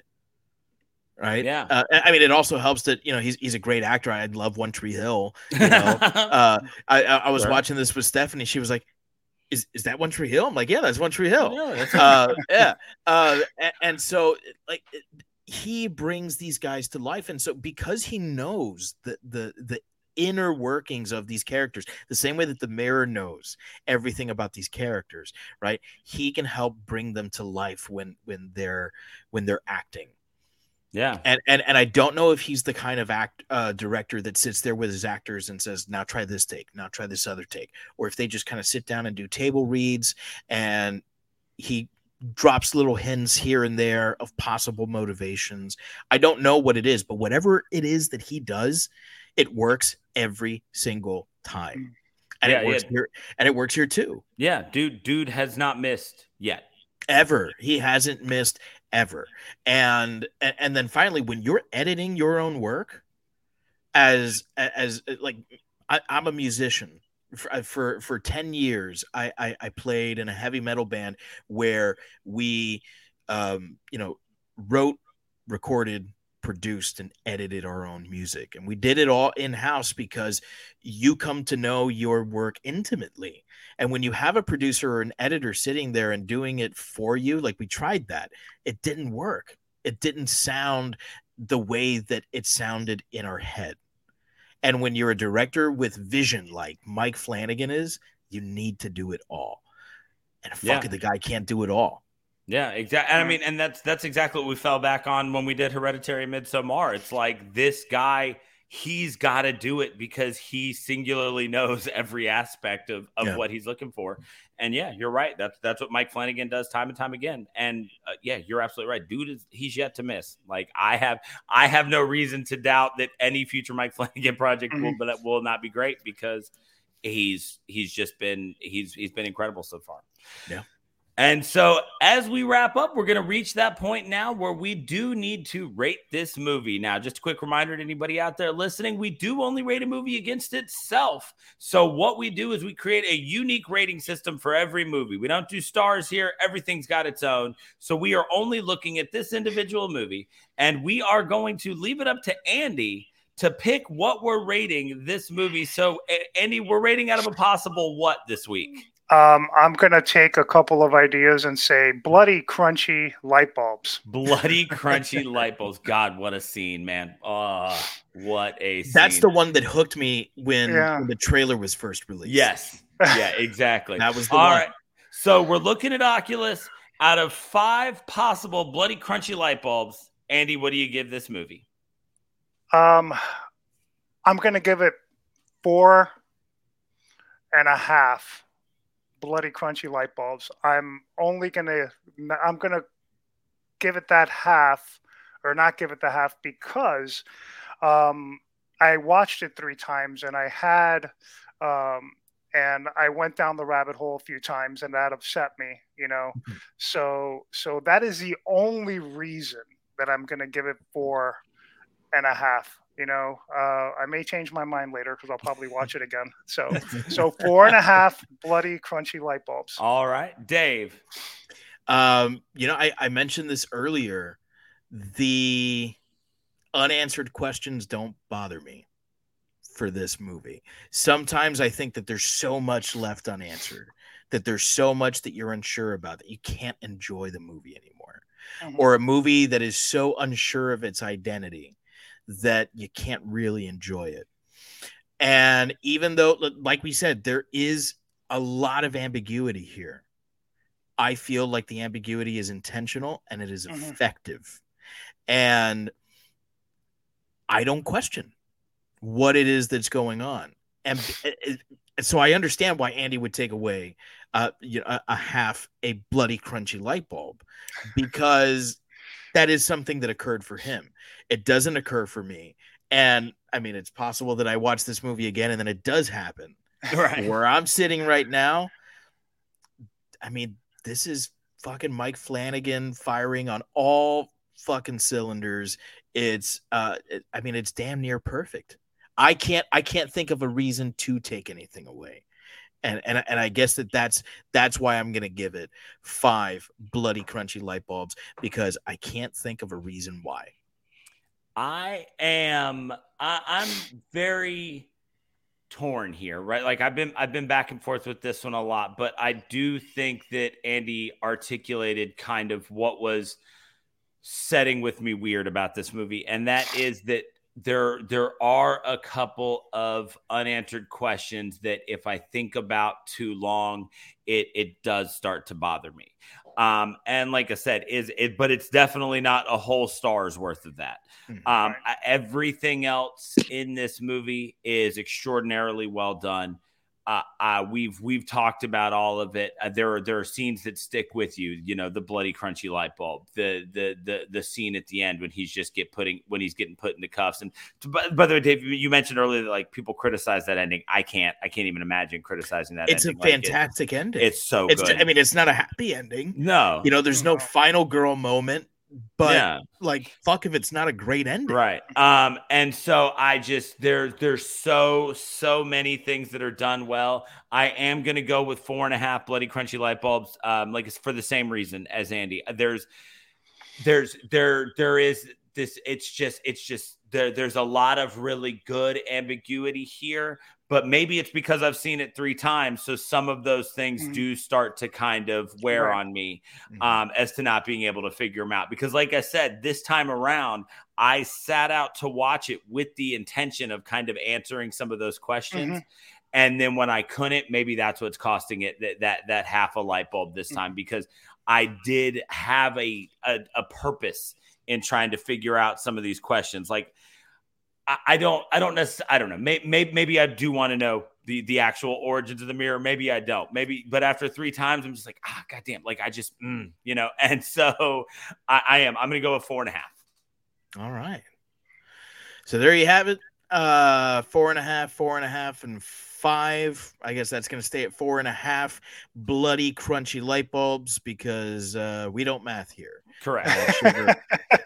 S3: right?
S4: Yeah.
S3: Uh, I mean, it also helps that you know he's he's a great actor. I love One Tree Hill. You know, uh, I I was
S4: Sure.
S3: watching this with Stephanie. She was like, "Is is that One Tree Hill?" I'm like, "Yeah, that's One Tree Hill."
S4: Yeah, that's-
S3: uh, yeah. Uh, and, and so like he brings these guys to life, and so because he knows the the the inner workings of these characters the same way that the mirror knows everything about these characters right he can help bring them to life when when they're when they're acting
S4: yeah.
S3: and and and I don't know if he's the kind of act uh, director that sits there with his actors and says, "Now try this take, now try this other take," or if they just kind of sit down and do table reads, and he drops little hints here and there of possible motivations. I don't know what it is, but whatever it is that he does, it works every single time, mm. and
S4: Yeah,
S3: it works
S4: yeah.
S3: here, and it works here too.
S4: Yeah, dude, dude has not missed yet.
S3: ever. He hasn't missed ever. And and, and then finally, when you're editing your own work, as as like I, I'm a musician. For, for for 10 years I, I i played in a heavy metal band where we um you know wrote recorded produced and edited our own music and we did it all in house because you come to know your work intimately and when you have a producer or an editor sitting there and doing it for you, like we tried that, it didn't work. It didn't sound the way that it sounded in our head. And when you're a director with vision like Mike Flanagan is, you need to do it all. And fuck
S4: Yeah.
S3: it, the guy can't do it all.
S4: Yeah, exactly. And I mean, and that's that's exactly what we fell back on when we did Hereditary Midsommar. It's like this guy, he's got to do it because he singularly knows every aspect of, of
S3: Yeah.
S4: what he's looking for. And yeah, you're right. That's that's what Mike Flanagan does time and time again. And uh, yeah, you're absolutely right. Dude is he's yet to miss. Like I have I have no reason to doubt that any future Mike Flanagan project will but will not be great because he's he's just been he's he's been incredible so far.
S3: Yeah.
S4: And so, as we wrap up, we're going to reach that point now where we do need to rate this movie. Now, just a quick reminder to anybody out there listening we do only rate a movie against itself. So, what we do is we create a unique rating system for every movie. We don't do stars here, everything's got its own. So, we are only looking at this individual movie, and we are going to leave it up to Andy to pick what we're rating this movie. So, Andy, we're rating out of a possible what this week?
S5: Um, I'm gonna take a couple of ideas and say bloody crunchy light bulbs.
S4: Bloody crunchy light bulbs. God, what a scene, man. Oh, what a scene.
S3: That's the one that hooked me when,
S5: Yeah.
S3: when the trailer was first released.
S4: Yes. Yeah, exactly.
S3: That was the
S4: All
S3: one.
S4: right. So we're looking at Oculus. Out of five possible bloody crunchy light bulbs, Andy, what do you give this movie?
S5: Um, I'm gonna give it four and a half bloody crunchy light bulbs. I'm only gonna I'm gonna give it that half or not give it the half because um, I watched it three times and I had um, and I went down the rabbit hole a few times and that upset me, you know. So so that is the only reason that I'm gonna give it four and a half. You know, uh, I may change my mind later because I'll probably watch it again. So, so four and a half bloody crunchy light bulbs.
S4: All right, Dave.
S3: Um, you know, I, I mentioned this earlier. The unanswered questions don't bother me for this movie. Sometimes I think that there's so much left unanswered, that there's so much that you're unsure about that you can't enjoy the movie anymore.
S5: Mhm.
S3: Or a movie that is so unsure of its identity that you can't really enjoy it. And even though, like we said, there is a lot of ambiguity here. I feel like the ambiguity is intentional and it is
S5: Mhm.
S3: effective. And I don't question what it is that's going on. And it- it- so I understand why Andy would take away uh, you know, a, a half a bloody crunchy light bulb because that is something that occurred for him. It doesn't occur for me. And I mean, it's possible that I watch this movie again and then it does happen.
S4: Right.
S3: Where I'm sitting right now, I mean, this is fucking Mike Flanagan firing on all fucking cylinders. It's uh I mean, it's damn near perfect. I can't I can't think of a reason to take anything away. And and and I guess that that's that's why I'm to give it 5 bloody crunchy light bulbs because I can't think of a reason why.
S4: I am. I, I'm very torn here, right? Like I've been I've been back and forth with this one a lot, but I do think that Andy articulated kind of what was setting with me weird about this movie, and that is that there there are a couple of unanswered questions that if I think about too long, it it does start to bother me. Um, and like I said, is it, but it's definitely not a whole star's worth of that.
S3: Mhm.
S4: Um, everything else in this movie is extraordinarily well done. Uh, uh, we've we've talked about all of it. Uh, there are there are scenes that stick with you. You know, the bloody crunchy light bulb, the the the the scene at the end when he's just get putting when he's getting put into cuffs. And by, by the way, Dave, you mentioned earlier that like people criticize that ending. I can't I can't even imagine criticizing that.
S3: It's a
S4: ending. Like, it-
S3: fantastic ending.
S4: it's so
S3: It's
S4: good.
S3: I mean, it's not a happy ending.
S4: no,
S3: You know, there's no final girl moment, but
S4: yeah.
S3: like, fuck if it's not a great ending.
S4: right um and so i just there there's so so many things that are done well i am gonna go with four and a half bloody crunchy light bulbs um like it's for the same reason as andy there's there's there there is this it's just it's just there there's a lot of really good ambiguity here but maybe it's because i've seen it three times so some of those things
S5: Mhm.
S4: do start to kind of wear
S5: Right.
S4: on me
S3: Mhm.
S4: um, as to not being able to figure them out. Because, like I said, this time around, I sat out to watch it with the intention of kind of answering some of those questions. And then when I couldn't, maybe that's what's costing it that that, that half a light bulb this time because I did have a, a a purpose in trying to figure out some of these questions. Like I, I don't I don't necessarily I don't know. Maybe maybe, maybe I do want to know the the actual origins of the mirror. Maybe I don't. Maybe, but after three times, I'm just like, ah, goddamn. Like I just, mm, you know. And so I, I am. I'm going to go with four and a half.
S3: All right. So there you have it. Uh, four and a half, four and a half, and five. I guess that's going to stay at four and a half bloody, crunchy light bulbs because uh, we don't math here.
S4: Correct.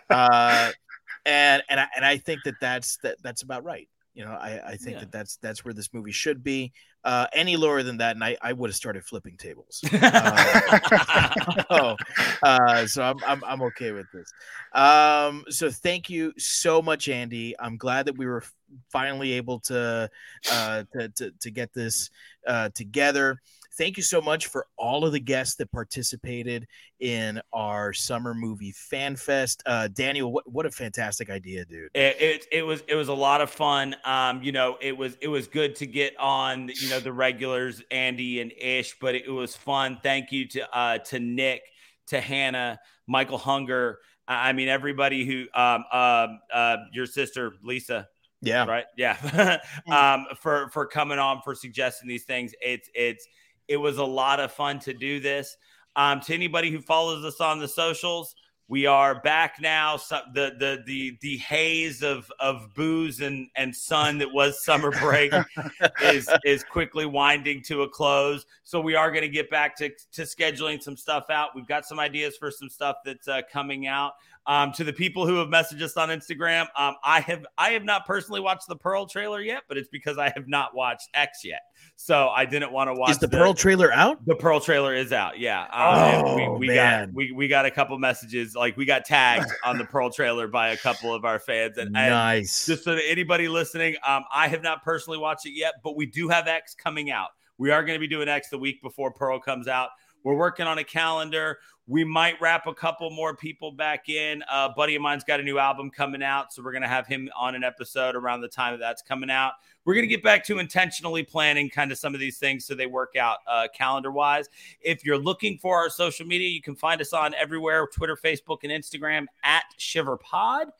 S3: Uh, and and I, and I think that that's that that's about right. You know, I, I think
S4: Yeah.
S3: that that's that's where this movie should be. Uh, any lower than that, and I, I would have started flipping tables. oh, uh, so I'm, I'm I'm okay with this. Um, so thank you so much, Andy. I'm glad that we were finally able to uh, to, to to get this uh, together. Thank you so much for all of the guests that participated in our summer movie fan fest. Uh, Daniel, what what a fantastic idea, dude!
S4: It, it it was it was a lot of fun. Um, you know, it was it was good to get on, you know, the regulars, Andy and Ish, but it, was fun. Thank you to uh to Nick, to Hannah, Michael Hunger. I I mean, everybody who um uh, uh your sister Lisa,
S3: Yeah,
S4: right? Yeah. um, for for coming on for suggesting these things. It's it's it was a lot of fun to do this. Um, to anybody who follows us on the socials, we are back now. So the the the the haze of of booze and and sun that was summer break is is quickly winding to a close. So we are going to get back to to scheduling some stuff out. We've got some ideas for some stuff that's uh, coming out. Um, to the people who have messaged us on Instagram, um, I have I have not personally watched the Pearl trailer yet, but it's because I have not watched X yet. So I didn't want to watch
S3: is the, Pearl trailer out?
S4: the Pearl trailer is out. Yeah. Um,
S3: Oh,
S4: we, we
S3: man.
S4: got we, we got a couple messages like we got tagged on the Pearl trailer by a couple of our fans and, and
S3: Nice.
S4: just so that anybody listening, um, I have not personally watched it yet, but we do have X coming out. We are going to be doing X the week before Pearl comes out. We're working on a calendar. We might wrap a couple more people back in. A buddy of mine's got a new album coming out, so we're going to have him on an episode around the time that that's coming out. We're going to get back to intentionally planning kind of some of these things so they work out uh, calendar wise. If you're looking for our social media, you can find us on everywhere Twitter, Facebook, and Instagram at ShiverPod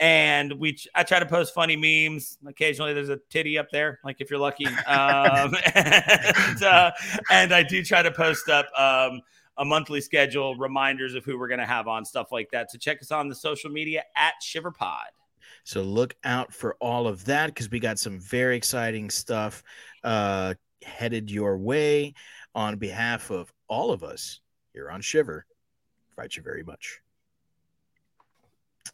S4: and we I try to post funny memes. Occasionally, there's a titty up there, like if you're lucky. Um, and, uh, and I do try to post up um, a monthly schedule, reminders of who we're going to have on, stuff like that. So check us on the social media at ShiverPod.
S3: So look out for all of that because we got some very exciting stuff uh, headed your way. On behalf of all of us here on Shiver, fight you very much.